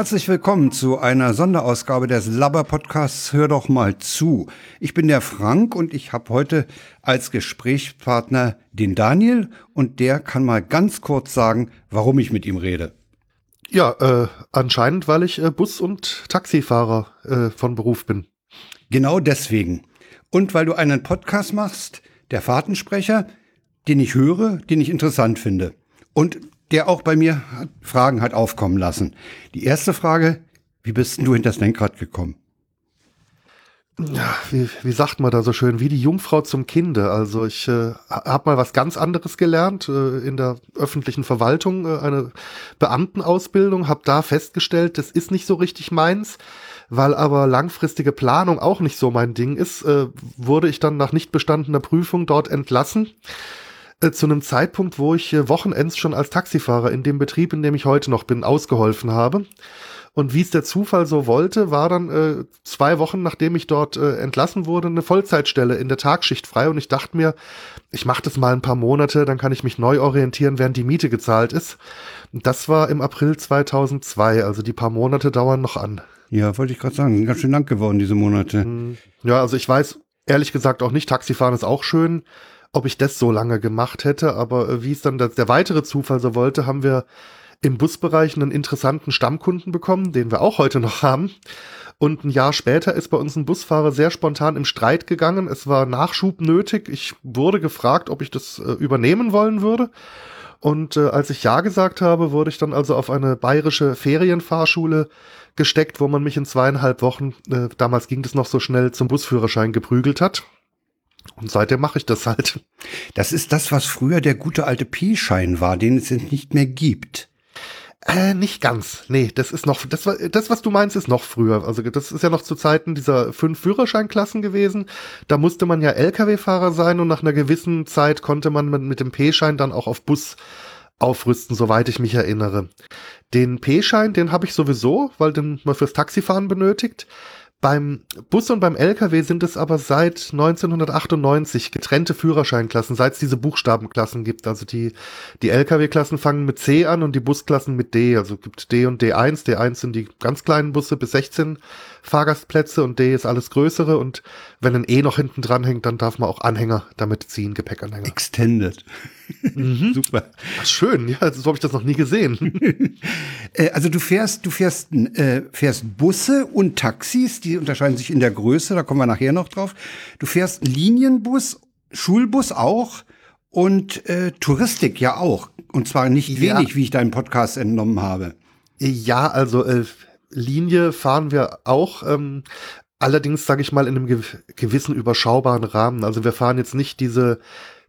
Herzlich willkommen zu einer Sonderausgabe des Labber Podcasts Hör doch mal zu. Ich bin der Frank und ich habe heute als Gesprächspartner den Daniel und der kann mal ganz kurz sagen, warum ich mit ihm rede. Ja, äh, anscheinend, weil ich äh, Bus- und Taxifahrer äh, von Beruf bin. Genau deswegen. Und weil du einen Podcast machst, der Fahrtensprecher, den ich höre, den ich interessant finde. Und der auch bei mir Fragen hat aufkommen lassen. Die erste Frage, wie bist du hinter das Lenkrad gekommen? Ja, wie, wie sagt man da so schön, wie die Jungfrau zum Kinde. Also ich äh, habe mal was ganz anderes gelernt äh, in der öffentlichen Verwaltung, äh, eine Beamtenausbildung, habe da festgestellt, das ist nicht so richtig meins, weil aber langfristige Planung auch nicht so mein Ding ist, äh, wurde ich dann nach nicht bestandener Prüfung dort entlassen äh, zu einem Zeitpunkt, wo ich äh, Wochenends schon als Taxifahrer in dem Betrieb, in dem ich heute noch bin, ausgeholfen habe. Und wie es der Zufall so wollte, war dann äh, zwei Wochen, nachdem ich dort äh, entlassen wurde, eine Vollzeitstelle in der Tagschicht frei. Und ich dachte mir, ich mache das mal ein paar Monate, dann kann ich mich neu orientieren, während die Miete gezahlt ist. Und das war im April 2002, also die paar Monate dauern noch an. Ja, wollte ich gerade sagen, ganz schön lang geworden diese Monate. Hm. Ja, also ich weiß ehrlich gesagt auch nicht, Taxifahren ist auch schön ob ich das so lange gemacht hätte, aber äh, wie es dann der weitere Zufall so wollte, haben wir im Busbereich einen interessanten Stammkunden bekommen, den wir auch heute noch haben. Und ein Jahr später ist bei uns ein Busfahrer sehr spontan im Streit gegangen. Es war Nachschub nötig. Ich wurde gefragt, ob ich das äh, übernehmen wollen würde. Und äh, als ich Ja gesagt habe, wurde ich dann also auf eine bayerische Ferienfahrschule gesteckt, wo man mich in zweieinhalb Wochen, äh, damals ging das noch so schnell, zum Busführerschein geprügelt hat. Und seitdem mache ich das halt. Das ist das, was früher der gute alte P-Schein war, den es nicht mehr gibt. Äh, nicht ganz. Nee, das ist noch, das, das, was du meinst, ist noch früher. Also, das ist ja noch zu Zeiten dieser fünf Führerscheinklassen gewesen. Da musste man ja Lkw-Fahrer sein und nach einer gewissen Zeit konnte man mit dem P-Schein dann auch auf Bus aufrüsten, soweit ich mich erinnere. Den P-Schein, den habe ich sowieso, weil den man fürs Taxifahren benötigt. Beim Bus und beim LKW sind es aber seit 1998 getrennte Führerscheinklassen, seit es diese Buchstabenklassen gibt. Also die, die LKW-Klassen fangen mit C an und die Busklassen mit D. Also gibt D und D1. D1 sind die ganz kleinen Busse bis 16 Fahrgastplätze und D ist alles größere. Und wenn ein E noch hinten dran hängt, dann darf man auch Anhänger damit ziehen, Gepäckanhänger. Extended. Mhm. Super. Schön, ja, so habe ich das noch nie gesehen. Äh, also du fährst, du fährst, äh, fährst Busse und Taxis, die unterscheiden sich in der Größe, da kommen wir nachher noch drauf. Du fährst Linienbus, Schulbus auch und äh, Touristik ja auch. Und zwar nicht ja. wenig, wie ich deinen Podcast entnommen habe. Ja, also äh, Linie fahren wir auch. Ähm, allerdings, sage ich mal, in einem gewissen überschaubaren Rahmen. Also wir fahren jetzt nicht diese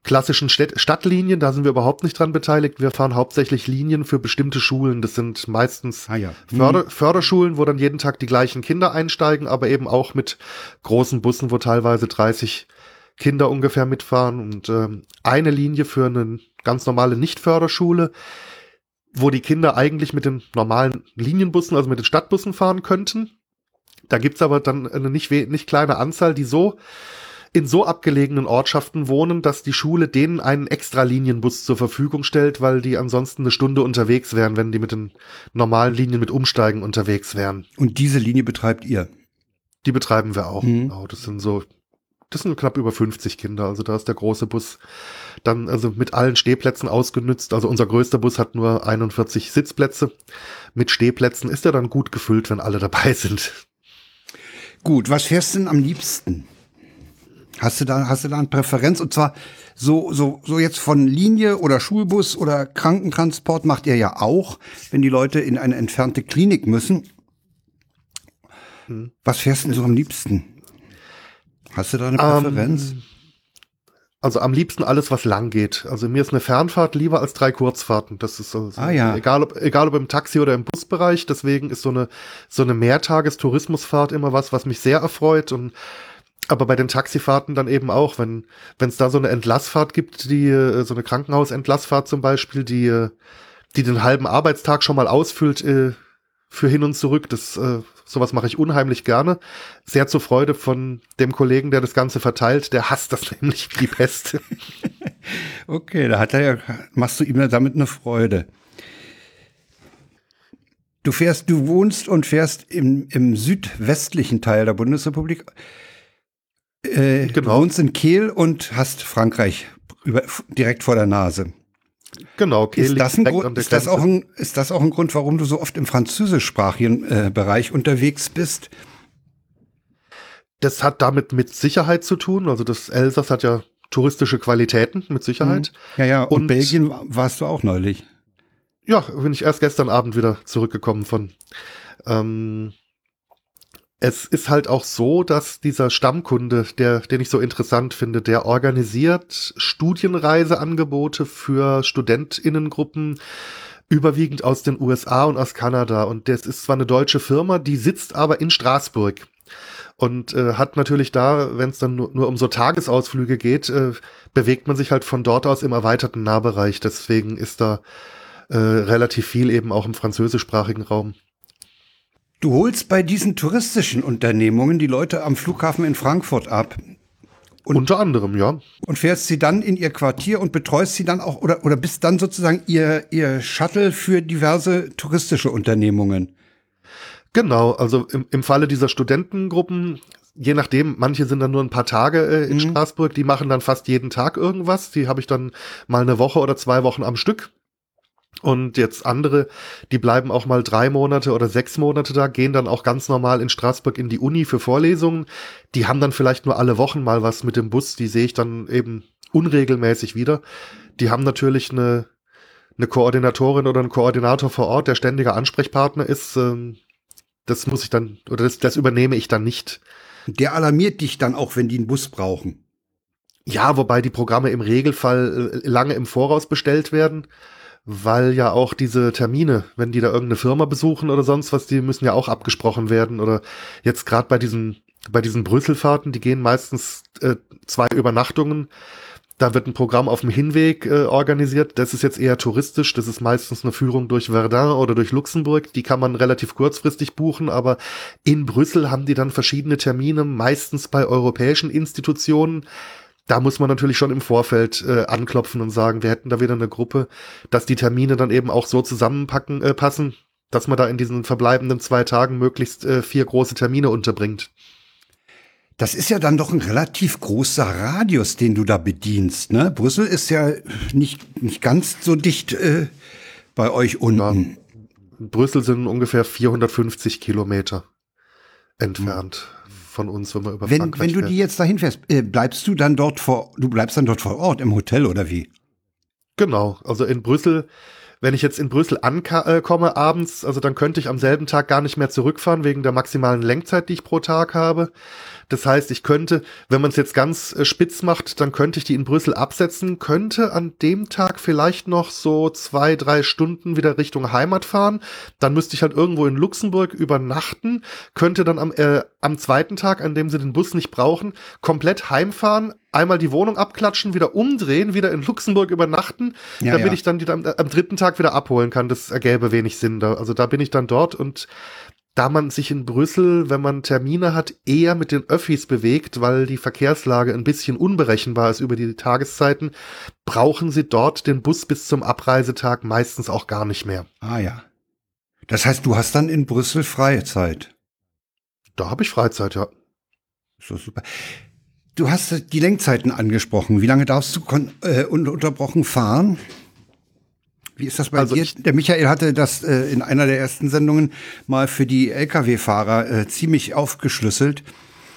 klassischen Städt Stadtlinien, da sind wir überhaupt nicht dran beteiligt. Wir fahren hauptsächlich Linien für bestimmte Schulen. Das sind meistens ah, ja. mhm. Förder Förderschulen, wo dann jeden Tag die gleichen Kinder einsteigen, aber eben auch mit großen Bussen, wo teilweise 30 Kinder ungefähr mitfahren. Und ähm, eine Linie für eine ganz normale Nicht-Förderschule, wo die Kinder eigentlich mit den normalen Linienbussen, also mit den Stadtbussen fahren könnten. Da gibt's aber dann eine nicht, nicht kleine Anzahl, die so in so abgelegenen Ortschaften wohnen, dass die Schule denen einen extra Linienbus zur Verfügung stellt, weil die ansonsten eine Stunde unterwegs wären, wenn die mit den normalen Linien mit Umsteigen unterwegs wären. Und diese Linie betreibt ihr? Die betreiben wir auch. Mhm. Genau, das sind so, das sind knapp über 50 Kinder. Also da ist der große Bus dann also mit allen Stehplätzen ausgenützt. Also unser größter Bus hat nur 41 Sitzplätze. Mit Stehplätzen ist er dann gut gefüllt, wenn alle dabei sind. Gut, was fährst du denn am liebsten? Hast du da, hast du da eine Präferenz? Und zwar so, so, so jetzt von Linie oder Schulbus oder Krankentransport macht ihr ja auch, wenn die Leute in eine entfernte Klinik müssen. Hm. Was fährst du so am liebsten? Hast du da eine ähm, Präferenz? Um, also am liebsten alles, was lang geht. Also mir ist eine Fernfahrt lieber als drei Kurzfahrten. Das ist so, ah, ja. egal, ob, egal ob im Taxi oder im Busbereich. Deswegen ist so eine, so eine Mehrtagestourismusfahrt immer was, was mich sehr erfreut und aber bei den Taxifahrten dann eben auch, wenn wenn es da so eine Entlassfahrt gibt, die äh, so eine Krankenhausentlassfahrt zum Beispiel, die äh, die den halben Arbeitstag schon mal ausfüllt äh, für hin und zurück, das äh, sowas mache ich unheimlich gerne. Sehr zur Freude von dem Kollegen, der das Ganze verteilt, der hasst das nämlich wie die Pest. okay, da hat er ja, machst du ihm damit eine Freude. Du fährst, du wohnst und fährst im, im südwestlichen Teil der Bundesrepublik. Äh, genau. Du wohnst in Kehl und hast Frankreich über, direkt vor der Nase. Genau, Kehl ist das, ein Grund, ist, das auch ein, ist das auch ein Grund, warum du so oft im französischsprachigen äh, Bereich unterwegs bist? Das hat damit mit Sicherheit zu tun. Also das Elsass hat ja touristische Qualitäten, mit Sicherheit. Mhm. Ja, ja, und, und Belgien warst du auch neulich. Ja, bin ich erst gestern Abend wieder zurückgekommen von. Ähm, es ist halt auch so, dass dieser Stammkunde, der, den ich so interessant finde, der organisiert Studienreiseangebote für Studentinnengruppen, überwiegend aus den USA und aus Kanada. Und das ist zwar eine deutsche Firma, die sitzt aber in Straßburg und äh, hat natürlich da, wenn es dann nur, nur, um so Tagesausflüge geht, äh, bewegt man sich halt von dort aus im erweiterten Nahbereich. Deswegen ist da äh, relativ viel eben auch im französischsprachigen Raum. Du holst bei diesen touristischen Unternehmungen die Leute am Flughafen in Frankfurt ab. Und, Unter anderem, ja. Und fährst sie dann in ihr Quartier und betreust sie dann auch oder, oder bist dann sozusagen ihr, ihr Shuttle für diverse touristische Unternehmungen. Genau, also im, im Falle dieser Studentengruppen, je nachdem, manche sind dann nur ein paar Tage äh, in mhm. Straßburg, die machen dann fast jeden Tag irgendwas. Die habe ich dann mal eine Woche oder zwei Wochen am Stück. Und jetzt andere, die bleiben auch mal drei Monate oder sechs Monate da, gehen dann auch ganz normal in Straßburg in die Uni für Vorlesungen. Die haben dann vielleicht nur alle Wochen mal was mit dem Bus, die sehe ich dann eben unregelmäßig wieder. Die haben natürlich eine, eine Koordinatorin oder einen Koordinator vor Ort, der ständiger Ansprechpartner ist. Ähm, das muss ich dann, oder das, das übernehme ich dann nicht. Der alarmiert dich dann auch, wenn die einen Bus brauchen. Ja, wobei die Programme im Regelfall äh, lange im Voraus bestellt werden weil ja auch diese Termine, wenn die da irgendeine Firma besuchen oder sonst was, die müssen ja auch abgesprochen werden. Oder jetzt gerade bei diesen, bei diesen Brüsselfahrten, die gehen meistens äh, zwei Übernachtungen. Da wird ein Programm auf dem Hinweg äh, organisiert. Das ist jetzt eher touristisch. Das ist meistens eine Führung durch Verdun oder durch Luxemburg. Die kann man relativ kurzfristig buchen. Aber in Brüssel haben die dann verschiedene Termine, meistens bei europäischen Institutionen da muss man natürlich schon im Vorfeld äh, anklopfen und sagen, wir hätten da wieder eine Gruppe, dass die Termine dann eben auch so zusammenpacken, äh, passen, dass man da in diesen verbleibenden zwei Tagen möglichst äh, vier große Termine unterbringt. Das ist ja dann doch ein relativ großer Radius, den du da bedienst. Ne? Brüssel ist ja nicht, nicht ganz so dicht äh, bei euch unten. Ja, Brüssel sind ungefähr 450 Kilometer entfernt. Von uns, wenn wir über wenn, Frankreich Wenn du fährt. die jetzt dahin fährst, äh, bleibst du dann dort vor, du bleibst dann dort vor Ort im Hotel oder wie? Genau, also in Brüssel, wenn ich jetzt in Brüssel ankomme äh, abends, also dann könnte ich am selben Tag gar nicht mehr zurückfahren wegen der maximalen Lenkzeit, die ich pro Tag habe. Das heißt, ich könnte, wenn man es jetzt ganz äh, spitz macht, dann könnte ich die in Brüssel absetzen, könnte an dem Tag vielleicht noch so zwei, drei Stunden wieder Richtung Heimat fahren. Dann müsste ich halt irgendwo in Luxemburg übernachten, könnte dann am, äh, am zweiten Tag, an dem sie den Bus nicht brauchen, komplett heimfahren, einmal die Wohnung abklatschen, wieder umdrehen, wieder in Luxemburg übernachten, ja, damit ja. ich dann die am, am, dritten Tag wieder abholen kann. Das ergäbe wenig Sinn. Da, also da bin ich dann dort und da man sich in Brüssel, wenn man Termine hat, eher mit den Öffis bewegt, weil die Verkehrslage ein bisschen unberechenbar ist über die Tageszeiten, brauchen sie dort den Bus bis zum Abreisetag meistens auch gar nicht mehr. Ah ja. Das heißt, du hast dann in Brüssel freie Zeit. Da habe ich Freizeit, ja. So super. Du hast die Lenkzeiten angesprochen. Wie lange darfst du äh, ununterbrochen fahren? Wie ist das bei also dir? Der Michael hatte das äh, in einer der ersten Sendungen mal für die Lkw-Fahrer äh, ziemlich aufgeschlüsselt.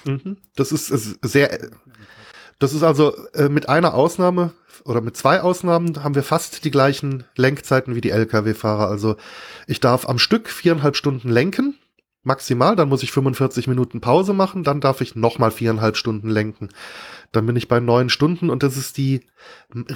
Mhm. Das ist, sehr, das ist also äh, mit einer Ausnahme oder mit zwei Ausnahmen haben wir fast die gleichen Lenkzeiten wie die Lkw-Fahrer. Also ich darf am Stück viereinhalb Stunden lenken, maximal, dann muss ich 45 Minuten Pause machen, dann darf ich nochmal viereinhalb Stunden lenken. Dann bin ich bei neun Stunden und das ist die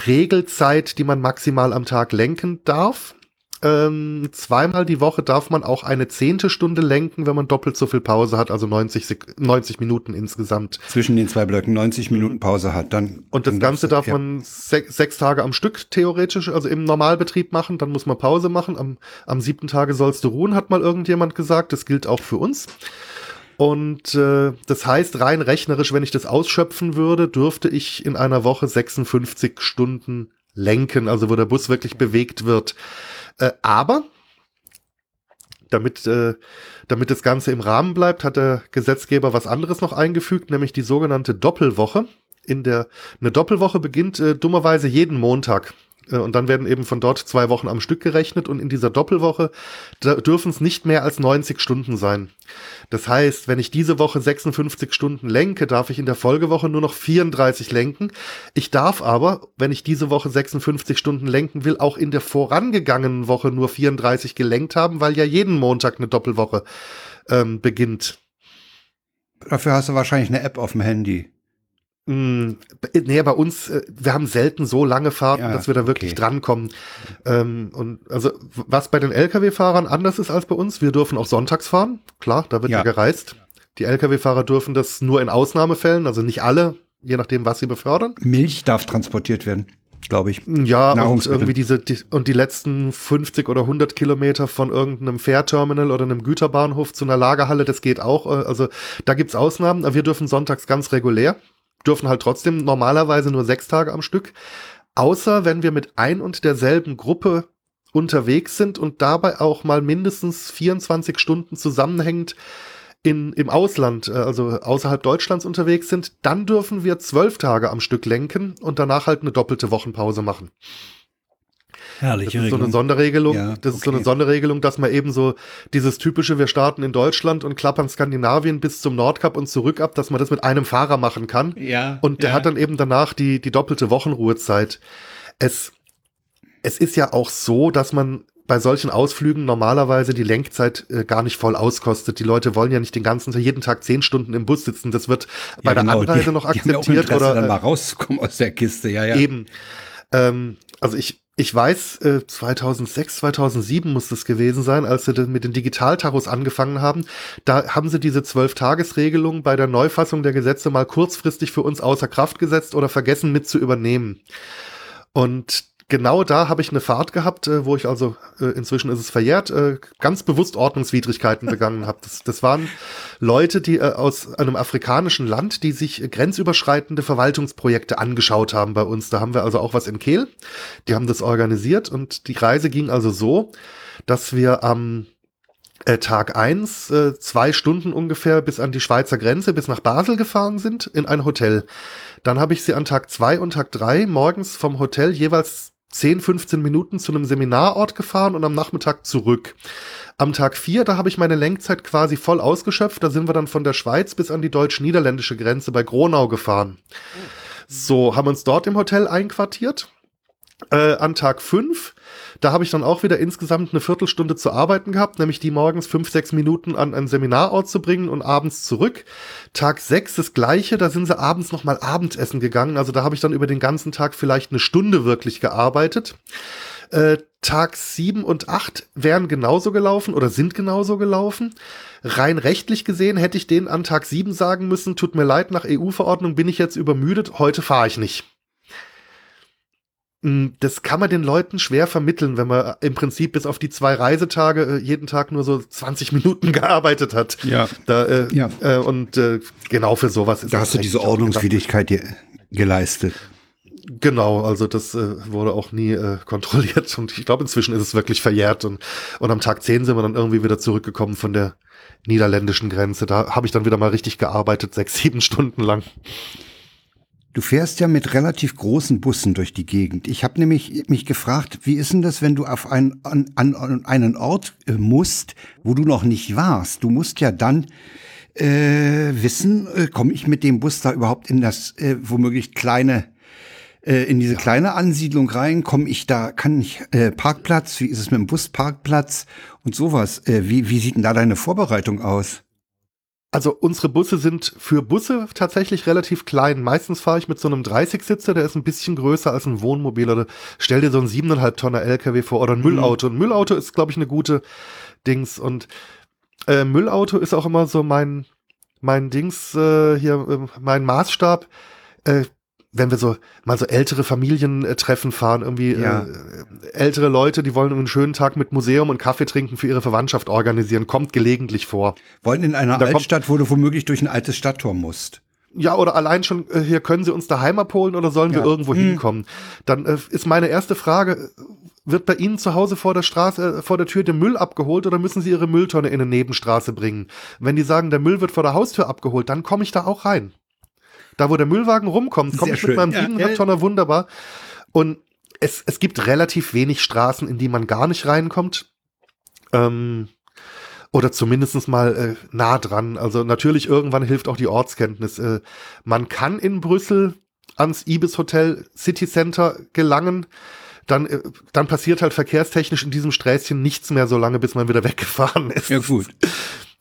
Regelzeit, die man maximal am Tag lenken darf. Ähm, zweimal die Woche darf man auch eine zehnte Stunde lenken, wenn man doppelt so viel Pause hat, also 90, 90 Minuten insgesamt. Zwischen den zwei Blöcken 90 Minuten Pause hat, dann. Und das Ganze darf ja. man sech, sechs Tage am Stück theoretisch, also im Normalbetrieb machen, dann muss man Pause machen. Am, am siebten Tage sollst du ruhen, hat mal irgendjemand gesagt. Das gilt auch für uns. Und äh, das heißt, rein rechnerisch, wenn ich das ausschöpfen würde, dürfte ich in einer Woche 56 Stunden lenken, also wo der Bus wirklich bewegt wird. Äh, aber damit, äh, damit das Ganze im Rahmen bleibt, hat der Gesetzgeber was anderes noch eingefügt, nämlich die sogenannte Doppelwoche. In der eine Doppelwoche beginnt äh, dummerweise jeden Montag. Äh, und dann werden eben von dort zwei Wochen am Stück gerechnet und in dieser Doppelwoche dürfen es nicht mehr als 90 Stunden sein. Das heißt, wenn ich diese Woche 56 Stunden lenke, darf ich in der Folgewoche nur noch 34 lenken. Ich darf aber, wenn ich diese Woche 56 Stunden lenken will, auch in der vorangegangenen Woche nur 34 gelenkt haben, weil ja jeden Montag eine Doppelwoche ähm, beginnt. Dafür hast du wahrscheinlich eine App auf dem Handy. Mm, nee, bei uns, äh, wir haben selten so lange Fahrten, ja, dass wir da wirklich okay. drankommen. Ähm, und also, was bei den Lkw-Fahrern anders ist als bei uns, wir dürfen auch sonntags fahren. Klar, da wird ja, ja gereist. Die Lkw-Fahrer dürfen das nur in Ausnahmefällen, also nicht alle, je nachdem, was sie befördern. Milch darf transportiert werden, glaube ich. Ja, und irgendwie diese, die, und die letzten 50 oder 100 Kilometer von irgendeinem Fährterminal oder einem Güterbahnhof zu einer Lagerhalle, das geht auch. Äh, also, da gibt's Ausnahmen, aber wir dürfen sonntags ganz regulär dürfen halt trotzdem normalerweise nur sechs Tage am Stück. Außer wenn wir mit ein und derselben Gruppe unterwegs sind und dabei auch mal mindestens 24 Stunden zusammenhängend in, im Ausland, äh, also außerhalb Deutschlands unterwegs sind, dann dürfen wir zwölf Tage am Stück lenken und danach halt eine doppelte Wochenpause machen. Herrlich. Das ist so eine Sonderregelung. Ja, das okay. ist so eine Sonderregelung, dass man eben so dieses typische, wir starten in Deutschland und klappern Skandinavien bis zum Nordkap und zurück ab, dass man das mit einem Fahrer machen kann. Ja. Und der ja. hat dann eben danach die, die doppelte Wochenruhezeit. Es, es ist ja auch so, dass man bei solchen Ausflügen normalerweise die Lenkzeit äh, gar nicht voll auskostet. Die Leute wollen ja nicht den ganzen Tag, jeden Tag zehn Stunden im Bus sitzen. Das wird ja, bei genau, der Anreise die, noch akzeptiert. Die Interesse, oder dann mal rauszukommen aus der Kiste, ja, ja. Eben. Ähm, also ich, ich weiß, äh, 2006, 2007 muss das gewesen sein, als sie mit den Digitaltaros angefangen haben. Da haben sie diese Zwölf-Tages-Regelung bei der Neufassung der Gesetze mal kurzfristig für uns außer Kraft gesetzt oder vergessen mit zu übernehmen. Und genau da habe ich eine Fahrt gehabt, äh, wo ich also, äh, inzwischen ist es verjährt, äh, ganz bewusst Ordnungswidrigkeiten begangen habe. Das, das waren Leute, die äh, aus einem afrikanischen Land, die sich grenzüberschreitende Verwaltungsprojekte angeschaut haben bei uns. Da haben wir also auch was in Kehl. Die haben das organisiert und die Reise ging also so, dass wir am äh, Tag eins äh, zwei Stunden ungefähr bis an die Schweizer Grenze, bis nach Basel gefahren sind, in ein Hotel. Dann habe ich sie an Tag zwei und Tag drei morgens vom Hotel jeweils 10, 15 Minuten zu einem Seminarort gefahren und am Nachmittag zurück. Am Tag 4, da habe ich meine Lenkzeit quasi voll ausgeschöpft. Da sind wir dann von der Schweiz bis an die deutsch-niederländische Grenze bei Gronau gefahren. So, haben uns dort im Hotel einquartiert. Äh, an Tag 5 da habe ich dann auch wieder insgesamt eine Viertelstunde zu arbeiten gehabt, nämlich die morgens fünf, sechs Minuten an einen Seminarort zu bringen und abends zurück. Tag sechs das gleiche, da sind sie abends nochmal Abendessen gegangen. Also da habe ich dann über den ganzen Tag vielleicht eine Stunde wirklich gearbeitet. Äh, Tag sieben und acht wären genauso gelaufen oder sind genauso gelaufen. Rein rechtlich gesehen hätte ich denen an Tag sieben sagen müssen, tut mir leid, nach EU-Verordnung bin ich jetzt übermüdet, heute fahre ich nicht. Hm, das kann man den Leuten schwer vermitteln, wenn man im Prinzip bis auf die zwei Reisetage äh, jeden Tag nur so 20 Minuten gearbeitet hat. Ja. Da, äh, ja. Äh, und äh, genau für sowas ist Da hast du diese Ordnungswidrigkeit geleistet. Genau, also das äh, wurde auch nie äh, kontrolliert und ich glaube inzwischen ist es wirklich verjährt und, und am Tag 10 sind wir dann irgendwie wieder zurückgekommen von der niederländischen Grenze. Da habe ich dann wieder mal richtig gearbeitet, sechs, sieben Stunden lang. Du fährst ja mit relativ großen Bussen durch die Gegend. Ich habe nämlich mich gefragt, wie ist denn das, wenn du auf ein, an, an einen Ort äh, musst, wo du noch nicht warst? Du musst ja dann äh, wissen, äh, komme ich mit dem Bus da überhaupt in das äh, womöglich kleine äh, in diese kleine Ansiedlung rein? Komme ich da, kann ich äh, Parkplatz? Wie ist es mit dem Busparkplatz und sowas? Äh, wie, wie sieht denn da deine Vorbereitung aus? Also unsere Busse sind für Busse tatsächlich relativ klein. Meistens fahre ich mit so einem 30-Sitzer, der ist ein bisschen größer als ein Wohnmobil. Oder stell dir so ein 7,5 Tonner LKW vor oder ein mhm. Müllauto. Ein Müllauto ist, glaube ich, eine gute Dings. Und äh, Müllauto ist auch immer so mein, mein Dings, äh, hier, äh, mein Maßstab. Äh, wenn wir so mal so ältere Familientreffen fahren, irgendwie ja. äh, ältere Leute, die wollen einen schönen Tag mit Museum und Kaffee trinken für ihre Verwandtschaft organisieren, kommt gelegentlich vor. Wollen in einer Altstadt, wo du womöglich durch ein altes Stadttor musst. ja, oder allein schon, äh, hier können Sie uns daheim abholen oder sollen wir irgendwo hm. hinkommen? Dann äh, ist meine erste Frage, wird bei Ihnen zu Hause vor der Straße, äh, vor der Tür der Müll abgeholt oder müssen Sie Ihre Mülltonne in eine Nebenstraße bringen? Wenn die sagen, der Müll wird vor der Haustür abgeholt, dann komme ich da auch rein. Da, wo der Müllwagen rumkommt, komme ich schön. mit meinem siebeneinhalb ja, Tonner wunderbar. Und es, es gibt relativ wenig Straßen, in die man gar nicht reinkommt. Ähm, oder zumindest mal äh, nah dran. Also natürlich irgendwann hilft auch die Ortskenntnis. Äh, man kann in Brüssel ans Ibis Hotel City Center gelangen. Dann, äh, dann passiert halt verkehrstechnisch in diesem Sträßchen nichts mehr so lange, bis man wieder weggefahren ist. Ja, gut.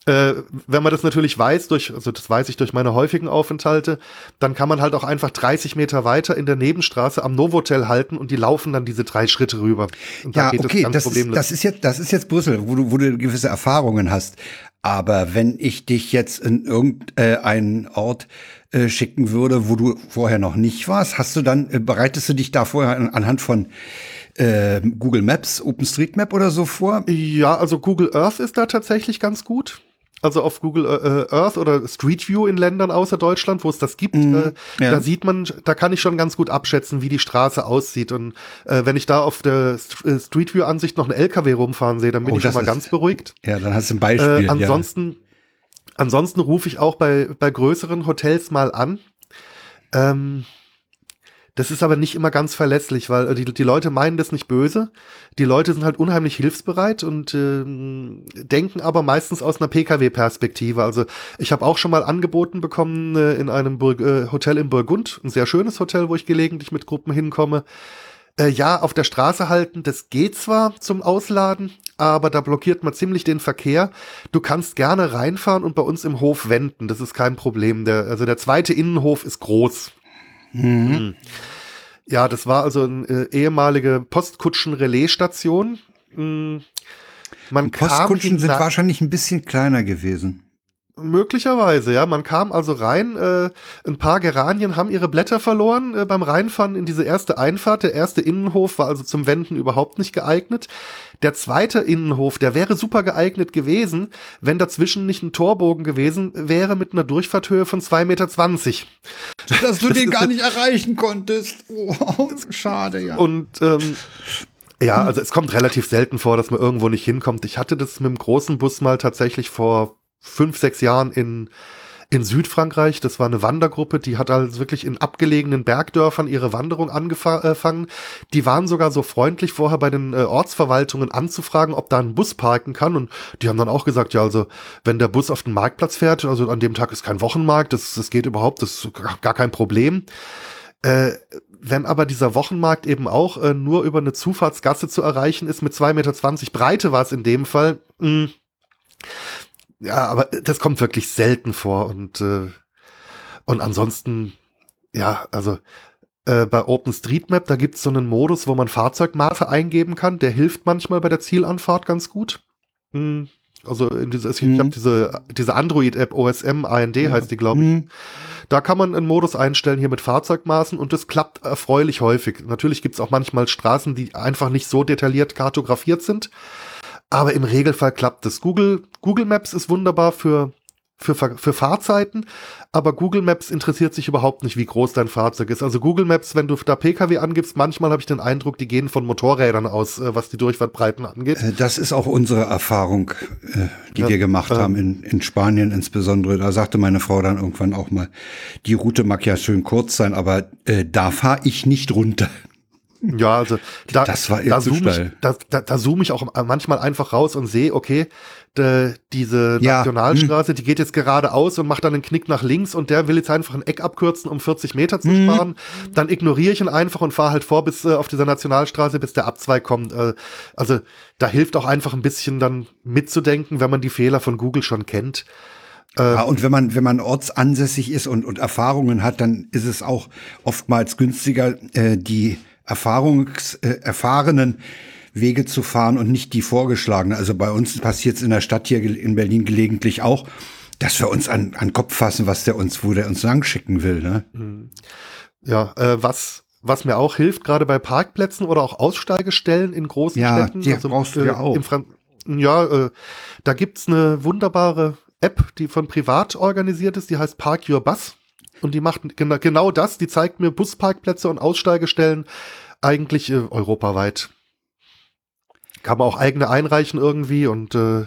Äh, wenn man das natürlich weiß, durch, also das weiß ich durch meine häufigen Aufenthalte, dann kann man halt auch einfach 30 Meter weiter in der Nebenstraße am Novotel halten und die laufen dann diese drei Schritte rüber. Und ja, okay, das, das ist, das ist jetzt, das ist jetzt Brüssel, wo du, wo du gewisse Erfahrungen hast. Aber wenn ich dich jetzt in irgendeinen äh, Ort äh, schicken würde, wo du vorher noch nicht warst, hast du dann, äh, bereitest du dich da vorher anhand von äh, Google Maps, OpenStreetMap oder so vor? Ja, also Google Earth ist da tatsächlich ganz gut also auf Google äh, Earth oder Street View in Ländern außer Deutschland, wo es das gibt, mhm, äh, ja. da sieht man, da kann ich schon ganz gut abschätzen, wie die Straße aussieht. Und äh, wenn ich da auf der äh, Street View Ansicht noch einen LKW rumfahren sehe, dann bin oh, ich schon mal ist, ganz beruhigt. Ja, dann hast du ein Beispiel. Äh, ansonsten, ja. ansonsten rufe ich auch bei bei größeren Hotels mal an. Ähm, das ist aber nicht immer ganz verlässlich, weil äh, die, die Leute meinen das nicht böse. Die Leute sind halt unheimlich hilfsbereit und äh, denken aber meistens aus einer Pkw-Perspektive. Also ich habe auch schon mal angeboten bekommen äh, in einem Bur äh, Hotel in Burgund, ein sehr schönes Hotel, wo ich gelegentlich mit Gruppen hinkomme. Äh, ja, auf der Straße halten, das geht zwar zum Ausladen, aber da blockiert man ziemlich den Verkehr. Du kannst gerne reinfahren und bei uns im Hof wenden, das ist kein Problem. Der, also der zweite Innenhof ist groß. Mhm. Hm. Ja, das war also eine äh, ehemalige Postkutschen-Relaisstation. Mhm. Man Postkutschen sind wahrscheinlich ein bisschen kleiner gewesen. Möglicherweise, ja. Man kam also rein, äh, ein paar Geranien haben ihre Blätter verloren äh, beim Reinfahren in diese erste Einfahrt. Der erste Innenhof war also zum Wenden überhaupt nicht geeignet. Der zweite Innenhof, der wäre super geeignet gewesen, wenn dazwischen nicht ein Torbogen gewesen wäre mit einer Durchfahrthöhe von 2,20 Meter. Dass du den gar nicht erreichen konntest. Oh, schade, ja. Und ähm, ja, also es kommt relativ selten vor, dass man irgendwo nicht hinkommt. Ich hatte das mit dem großen Bus mal tatsächlich vor fünf, sechs Jahren in, in Südfrankreich. Das war eine Wandergruppe, die hat also wirklich in abgelegenen Bergdörfern ihre Wanderung angefangen. Die waren sogar so freundlich, vorher bei den äh, Ortsverwaltungen anzufragen, ob da ein Bus parken kann. Und die haben dann auch gesagt, ja, also wenn der Bus auf den Marktplatz fährt, also an dem Tag ist kein Wochenmarkt, das, das geht überhaupt, das ist gar kein Problem. Äh, wenn aber dieser Wochenmarkt eben auch äh, nur über eine Zufahrtsgasse zu erreichen ist mit 2,20 Meter Breite war es in dem Fall, mh, hm, ja, aber das kommt wirklich selten vor und äh, und ansonsten ja, also äh, bei OpenStreetMap, da gibt's so einen Modus, wo man Fahrzeugmaße eingeben kann. Der hilft manchmal bei der Zielanfahrt ganz gut. Hm, also in diese, ich mhm. habe diese diese Android-App OSM AND ja. heißt die, glaube ich. Mhm. Da kann man einen Modus einstellen hier mit Fahrzeugmaßen und das klappt erfreulich häufig. Natürlich gibt's auch manchmal Straßen, die einfach nicht so detailliert kartografiert sind. Aber im Regelfall klappt es. Google, Google Maps ist wunderbar für, für, für Fahrzeiten, aber Google Maps interessiert sich überhaupt nicht, wie groß dein Fahrzeug ist. Also Google Maps, wenn du da Pkw angibst, manchmal habe ich den Eindruck, die gehen von Motorrädern aus, äh, was die Durchfahrtbreiten angeht. Äh, das ist auch unsere Erfahrung, äh, die ja, wir gemacht äh, haben in, in Spanien insbesondere. Da sagte meine Frau dann irgendwann auch mal, die Route mag ja schön kurz sein, aber äh, da fahre ich nicht runter. Ja, also da, das war da, zoome ich, da, da, da zoome ich auch manchmal einfach raus und sehe, okay, de, diese ja. Nationalstraße, hm. die geht jetzt geradeaus und macht dann einen Knick nach links und der will jetzt einfach ein Eck abkürzen, um 40 Meter zu hm. sparen. Dann ignoriere ich ihn einfach und fahre halt vor bis äh, auf dieser Nationalstraße, bis der Abzweig kommt. Äh, also da hilft auch einfach ein bisschen dann mitzudenken, wenn man die Fehler von Google schon kennt. Äh, ja, und wenn man, wenn man ortsansässig ist und, und Erfahrungen hat, dann ist es auch oftmals günstiger, äh, die erfahrungs, äh, erfahrenen Wege zu fahren und nicht die vorgeschlagenen. Also bei uns passiert es in der Stadt hier in Berlin gelegentlich auch, dass wir uns an, an Kopf fassen, was der uns, wo der uns lang schicken will. Ne? Ja, äh, was was mir auch hilft, gerade bei Parkplätzen oder auch Aussteigestellen in großen ja, Städten. Die also, brauchst du ja äh, auch. ja, äh, da gibt's eine wunderbare App, die von privat organisiert ist, die heißt Park Your Bus. Und die macht genau, genau das, die zeigt mir Busparkplätze und Aussteigestellen eigentlich äh, europaweit. Kann man auch eigene einreichen irgendwie und äh,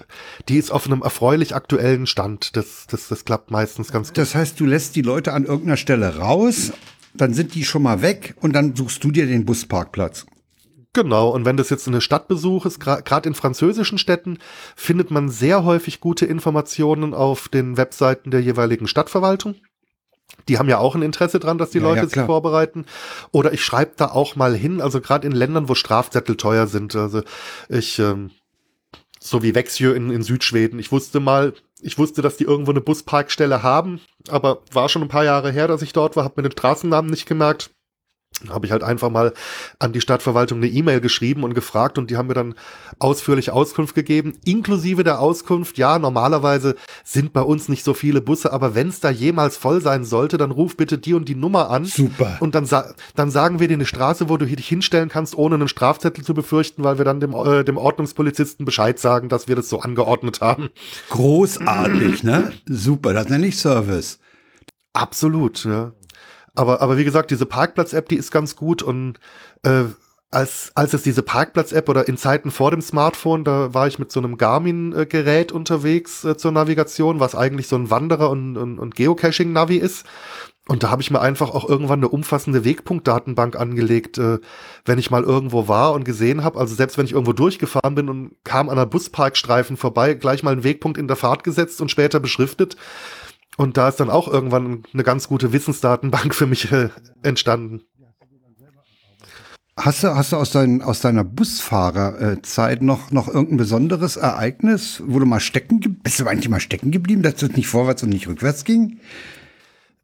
die ist auf einem erfreulich aktuellen Stand. Das, das, das klappt meistens ganz gut. Das heißt, du lässt die Leute an irgendeiner Stelle raus, dann sind die schon mal weg und dann suchst du dir den Busparkplatz. Genau, und wenn das jetzt eine Stadtbesuch ist, gerade in französischen Städten, findet man sehr häufig gute Informationen auf den Webseiten der jeweiligen Stadtverwaltung. Die haben ja auch ein Interesse dran, dass die ja, Leute ja, sich vorbereiten. Oder ich schreibe da auch mal hin, also gerade in Ländern, wo Strafzettel teuer sind. Also ich, ähm, so wie Växjö in, in Südschweden. Ich wusste mal, ich wusste, dass die irgendwo eine Busparkstelle haben, aber war schon ein paar Jahre her, dass ich dort war, habe mir den Straßennamen nicht gemerkt habe ich halt einfach mal an die Stadtverwaltung eine E-Mail geschrieben und gefragt und die haben mir dann ausführlich Auskunft gegeben, inklusive der Auskunft, ja, normalerweise sind bei uns nicht so viele Busse, aber wenn es da jemals voll sein sollte, dann ruf bitte die und die Nummer an. Super. Und dann, sa dann sagen wir dir eine Straße, wo du dich hinstellen kannst, ohne einen Strafzettel zu befürchten, weil wir dann dem, äh, dem Ordnungspolizisten Bescheid sagen, dass wir das so angeordnet haben. Großartig, ne? Super, das nenne ich Service. Absolut, ja. Aber, aber wie gesagt, diese Parkplatz-App, die ist ganz gut und äh, als, als es diese Parkplatz-App oder in Zeiten vor dem Smartphone, da war ich mit so einem Garmin-Gerät unterwegs äh, zur Navigation, was eigentlich so ein Wanderer- und, und, und Geocaching-Navi ist. Und da habe ich mir einfach auch irgendwann eine umfassende Wegpunktdatenbank angelegt, äh, wenn ich mal irgendwo war und gesehen habe, also selbst wenn ich irgendwo durchgefahren bin und kam an einer Busparkstreifen vorbei, gleich mal einen Wegpunkt in der Fahrt gesetzt und später beschriftet. Und da ist dann auch irgendwann eine ganz gute Wissensdatenbank für mich äh, entstanden. Hast du, hast du aus, dein, aus deiner Busfahrerzeit noch, noch irgendein besonderes Ereignis, wo du mal stecken, bist du eigentlich mal stecken geblieben, dass es nicht vorwärts und nicht rückwärts ging?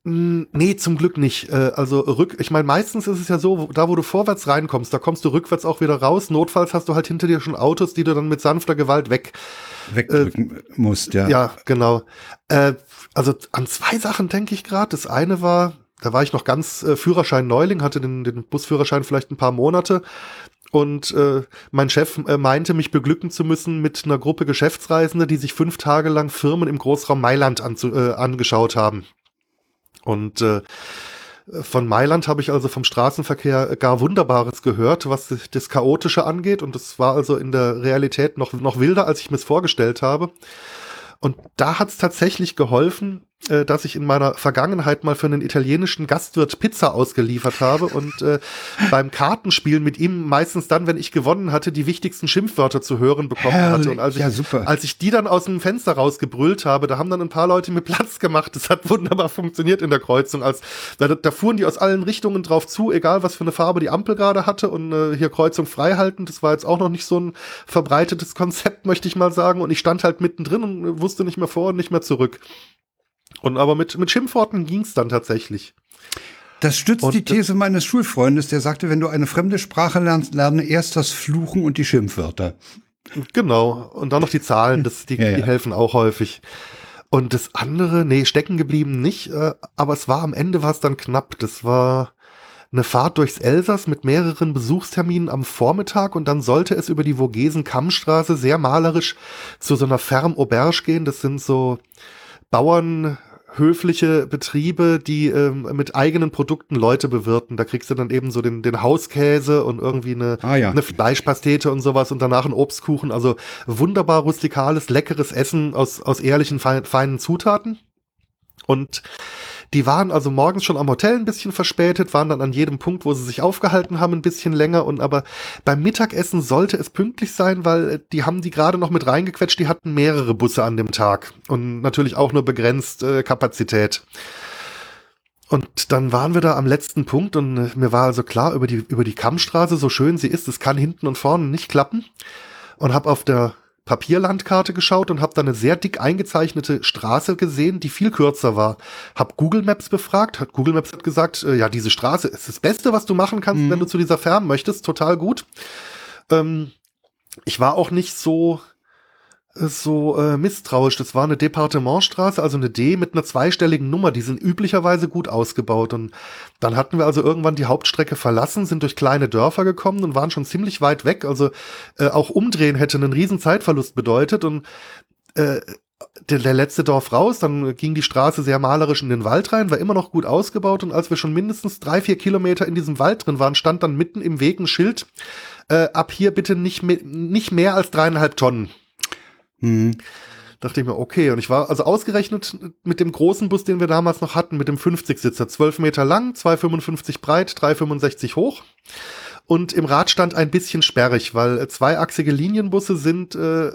Hm, nee, zum Glück nicht. Äh, also rück, ich meine, meistens ist es ja so, da wo du vorwärts reinkommst, da kommst du rückwärts auch wieder raus. Notfalls hast du halt hinter dir schon Autos, die du dann mit sanfter Gewalt weg wegdrücken äh, musst, ja. Ja, genau. Äh, also an zwei Sachen denke ich gerade. Das eine war, da war ich noch ganz äh, Führerschein Neuling, hatte den, den Busführerschein vielleicht ein paar Monate. Und äh, mein Chef äh, meinte, mich beglücken zu müssen mit einer Gruppe Geschäftsreisende, die sich fünf Tage lang Firmen im Großraum Mailand anzu, äh, angeschaut haben. Und äh, von Mailand habe ich also vom Straßenverkehr gar Wunderbares gehört, was das Chaotische angeht. Und das war also in der Realität noch, noch wilder, als ich mir es vorgestellt habe. Und da hat es tatsächlich geholfen, äh, dass ich in meiner Vergangenheit mal für einen italienischen Gastwirt Pizza ausgeliefert habe und äh, beim Kartenspielen mit ihm meistens dann, wenn ich gewonnen hatte, die wichtigsten Schimpfwörter zu hören bekommen Herrlich. hatte. Und als ich, ja, super. als ich die dann aus dem Fenster rausgebrüllt habe, da haben dann ein paar Leute mir Platz gemacht. Das hat wunderbar funktioniert in der Kreuzung. Als da, da fuhren die aus allen Richtungen drauf zu, egal was für eine Farbe die Ampel gerade hatte und äh, hier Kreuzung frei halten. Das war jetzt auch noch nicht so ein verbreitetes Konzept, möchte ich mal sagen. Und ich stand halt mittendrin und wusste nicht mehr vor und nicht mehr zurück. Und aber mit, mit Schimpfworten ging's dann tatsächlich. Das stützt und die These meines Schulfreundes, der sagte, wenn du eine fremde Sprache lernst, lerne erst das Fluchen und die Schimpfwörter. Genau. Und dann noch die Zahlen, das, die, ja, ja. die helfen auch häufig. Und das andere, nee, stecken geblieben nicht, äh, aber es war am Ende war es dann knapp. Das war eine Fahrt durchs Elsass mit mehreren Besuchsterminen am Vormittag und dann sollte es über die Vogesen-Kammstraße sehr malerisch zu so einer Ferm Auberge gehen. Das sind so Bauernhöfliche Betriebe, die ähm, mit eigenen Produkten Leute bewirten. Da kriegst du dann eben so den, den Hauskäse und irgendwie eine, ah, ja. eine Fleischpastete und sowas und danach einen Obstkuchen. Also wunderbar rustikales, leckeres Essen aus, aus ehrlichen, feinen Zutaten. Und die waren also morgens schon am Hotel ein bisschen verspätet, waren dann an jedem Punkt, wo sie sich aufgehalten haben, ein bisschen länger und aber beim Mittagessen sollte es pünktlich sein, weil äh, die haben die gerade noch mit reingequetscht, die hatten mehrere Busse an dem Tag und natürlich auch nur begrenzt äh, Kapazität. Und dann waren wir da am letzten Punkt und äh, mir war also klar, über die, über die Kammstraße, so schön sie ist, es kann hinten und vorne nicht klappen. Und habe auf der Papierlandkarte geschaut und habe da eine sehr dick eingezeichnete Straße gesehen, die viel kürzer war. Hab Google Maps befragt, hat Google Maps hat gesagt, äh, ja, diese Straße ist das Beste, was du machen kannst, mhm. wenn du zu dieser Fern möchtest, total gut. Ähm, ich war auch nicht so so äh, misstrauisch. Das war eine Departementstraße, also eine D mit einer zweistelligen Nummer. Die sind üblicherweise gut ausgebaut. Und dann hatten wir also irgendwann die Hauptstrecke verlassen, sind durch kleine Dörfer gekommen und waren schon ziemlich weit weg. Also äh, auch umdrehen hätte einen riesen Zeitverlust bedeutet. Und äh, der, der letzte Dorf raus, dann ging die Straße sehr malerisch in den Wald rein, war immer noch gut ausgebaut und als wir schon mindestens drei, vier Kilometer in diesem Wald drin waren, stand dann mitten im Weg ein Schild, äh, ab hier bitte nicht, mehr, nicht mehr als dreieinhalb Tonnen. Mhm. Dachte ich mir, okay. Und ich war also ausgerechnet mit dem großen Bus, den wir damals noch hatten, mit dem 50-Sitzer. 12 Meter lang, 2,55 breit, 3,65 hoch. Und im Radstand ein bisschen sperrig, weil zweiachsige Linienbusse sind äh,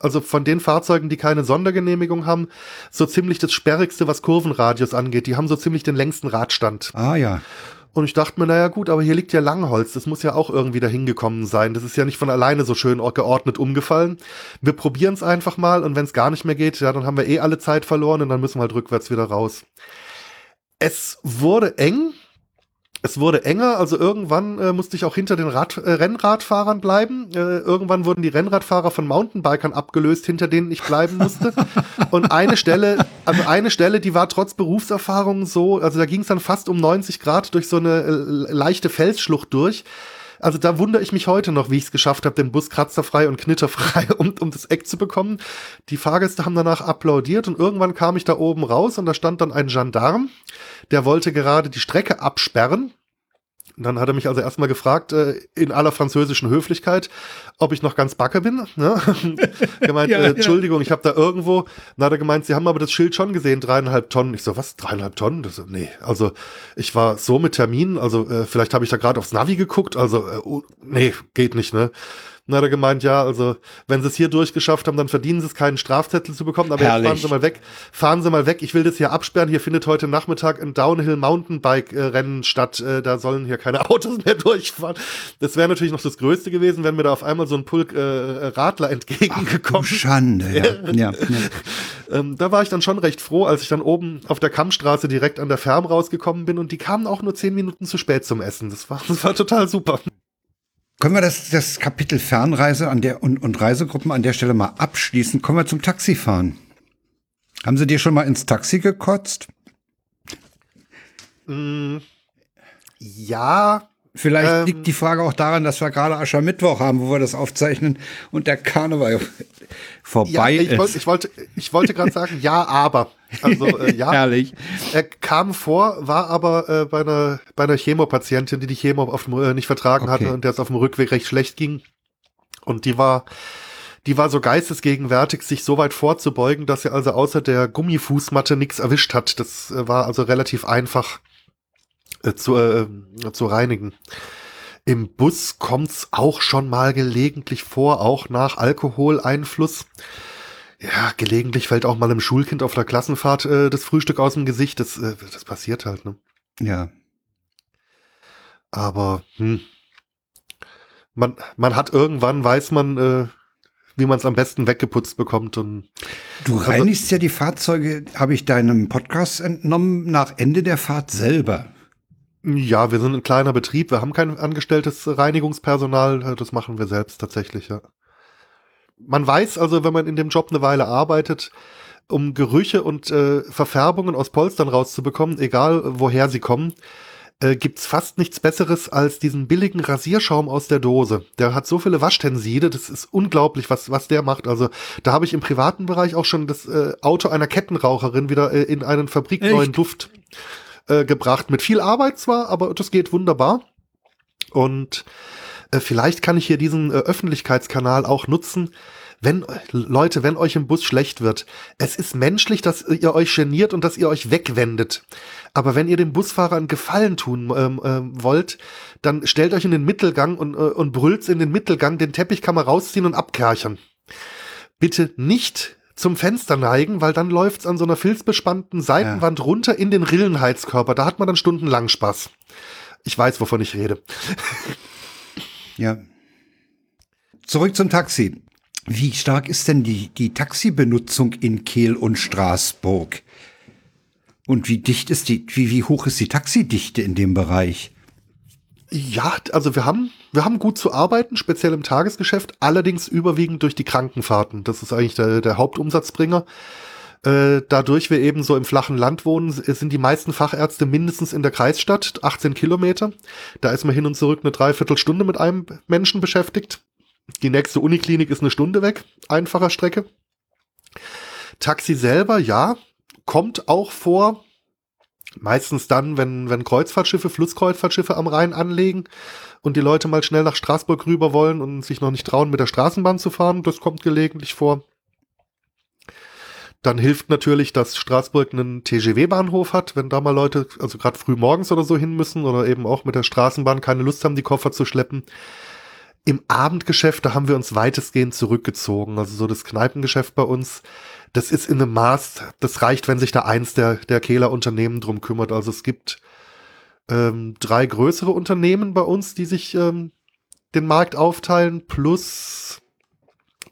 also von den Fahrzeugen, die keine Sondergenehmigung haben, so ziemlich das sperrigste, was Kurvenradius angeht. Die haben so ziemlich den längsten Radstand. Ah ja. Und ich dachte mir, naja gut, aber hier liegt ja Langholz, das muss ja auch irgendwie dahin gekommen sein. Das ist ja nicht von alleine so schön geordnet umgefallen. Wir probieren es einfach mal und wenn es gar nicht mehr geht, ja, dann haben wir eh alle Zeit verloren und dann müssen wir halt rückwärts wieder raus. Es wurde eng, es wurde enger, also irgendwann äh, musste ich auch hinter den Rad, äh, Rennradfahrern bleiben. Äh, irgendwann wurden die Rennradfahrer von Mountainbikern abgelöst, hinter denen ich bleiben musste. Und eine Stelle, also eine Stelle, die war trotz Berufserfahrung so, also da ging es dann fast um 90 Grad durch so eine äh, leichte Felsschlucht durch. Also da wundere ich mich heute noch, wie ich es geschafft habe, den Bus kratzerfrei und knitterfrei, um, um das Eck zu bekommen. Die Fahrgäste haben danach applaudiert und irgendwann kam ich da oben raus und da stand dann ein Gendarm, der wollte gerade die Strecke absperren dann hat er mich also erstmal gefragt, äh, in aller französischen Höflichkeit, ob ich noch ganz backe bin. Ne? gemeint, ja, äh, Entschuldigung, ja. ich habe da irgendwo, dann hat er gemeint, Sie haben aber das Schild schon gesehen, dreieinhalb Tonnen. Ich so, was, dreieinhalb Tonnen? Das, nee, also ich war so mit Terminen, also äh, vielleicht habe ich da gerade aufs Navi geguckt, also äh, oh, nee, geht nicht, ne? Dann hat er gemeint, ja, also wenn sie es hier durchgeschafft haben, dann verdienen sie es, keinen Strafzettel zu bekommen. Aber Herrlich. jetzt fahren sie mal weg. Fahren sie mal weg. Ich will das hier absperren. Hier findet heute Nachmittag ein Downhill Mountainbike Rennen statt. Äh, da sollen hier keine Autos mehr durchfahren. Das wäre natürlich noch das Größte gewesen, wenn mir da auf einmal so ein Pulk äh, Radler entgegengekommen. Ach, Schande. Ja. ja, ja. ähm, da war ich dann schon recht froh, als ich dann oben auf der Kammstraße direkt an der Ferm rausgekommen bin und die kamen auch nur zehn Minuten zu spät zum Essen. Das war, das war total super. Können wir das, das Kapitel Fernreise an der, und, und Reisegruppen an der Stelle mal abschließen? Kommen wir zum Taxifahren. Haben Sie dir schon mal ins Taxi gekotzt? Mm, ja, Vielleicht ähm, liegt die Frage auch daran, dass wir gerade Aschermittwoch haben, wo wir das aufzeichnen und der Karneval vorbei ja, ich ist. Wollt, ich wollte, ich wollte gerade sagen, ja, aber. Also äh, ja, Herrlich. er kam vor, war aber äh, bei einer bei einer Chemopatientin, die die Chemo auf dem, äh, nicht vertragen okay. hatte und der es auf dem Rückweg recht schlecht ging. Und die war die war so geistesgegenwärtig, sich so weit vorzubeugen, dass sie also außer der Gummifußmatte nichts erwischt hat. Das äh, war also relativ einfach äh, zu, äh, zu reinigen. Im Bus kommt's auch schon mal gelegentlich vor, auch nach Alkoholeinfluss. Ja, gelegentlich fällt auch mal einem Schulkind auf der Klassenfahrt äh, das Frühstück aus dem Gesicht. Das, äh, das passiert halt, ne? Ja. Aber hm, man, man hat irgendwann, weiß man, äh, wie man es am besten weggeputzt bekommt. Und du also reinigst also, ja die Fahrzeuge, habe ich deinem Podcast entnommen, nach Ende der Fahrt selber. Ja, wir sind ein kleiner Betrieb, wir haben kein angestelltes Reinigungspersonal, das machen wir selbst tatsächlich, ja. Man weiß also, wenn man in dem Job eine Weile arbeitet, um Gerüche und äh, Verfärbungen aus Polstern rauszubekommen, egal woher sie kommen, äh, gibt's fast nichts Besseres als diesen billigen Rasierschaum aus der Dose. Der hat so viele Waschtenside, das ist unglaublich, was was der macht. Also da habe ich im privaten Bereich auch schon das äh, Auto einer Kettenraucherin wieder äh, in einen fabrikneuen Duft äh, gebracht. Mit viel Arbeit zwar, aber das geht wunderbar. Und äh, vielleicht kann ich hier diesen äh, Öffentlichkeitskanal auch nutzen. Wenn, Leute, wenn euch im Bus schlecht wird, es ist menschlich, dass ihr euch geniert und dass ihr euch wegwendet. Aber wenn ihr dem Busfahrer einen Gefallen tun ähm, ähm, wollt, dann stellt euch in den Mittelgang und, äh, und brüllt in den Mittelgang, den Teppich kann man rausziehen und abkerchern. Bitte nicht zum Fenster neigen, weil dann läuft's an so einer filzbespannten Seitenwand ja. runter in den Rillenheizkörper. Da hat man dann stundenlang Spaß. Ich weiß, wovon ich rede. ja. Zurück zum Taxi. Wie stark ist denn die, die Taxibenutzung in Kehl und Straßburg? Und wie dicht ist die, wie, wie hoch ist die Taxidichte in dem Bereich? Ja, also wir haben, wir haben gut zu arbeiten, speziell im Tagesgeschäft, allerdings überwiegend durch die Krankenfahrten. Das ist eigentlich der, der Hauptumsatzbringer. Äh, dadurch wir eben so im flachen Land wohnen, sind die meisten Fachärzte mindestens in der Kreisstadt, 18 Kilometer. Da ist man hin und zurück eine Dreiviertelstunde mit einem Menschen beschäftigt. Die nächste Uniklinik ist eine Stunde weg, einfacher Strecke. Taxi selber, ja, kommt auch vor. Meistens dann, wenn, wenn Kreuzfahrtschiffe, Flusskreuzfahrtschiffe am Rhein anlegen und die Leute mal schnell nach Straßburg rüber wollen und sich noch nicht trauen, mit der Straßenbahn zu fahren. Das kommt gelegentlich vor. Dann hilft natürlich, dass Straßburg einen TGW-Bahnhof hat, wenn da mal Leute, also gerade früh morgens oder so hin müssen oder eben auch mit der Straßenbahn keine Lust haben, die Koffer zu schleppen. Im Abendgeschäft, da haben wir uns weitestgehend zurückgezogen. Also so das Kneipengeschäft bei uns, das ist in einem Maß, das reicht, wenn sich da eins der, der Kehler-Unternehmen drum kümmert. Also es gibt ähm, drei größere Unternehmen bei uns, die sich ähm, den Markt aufteilen, plus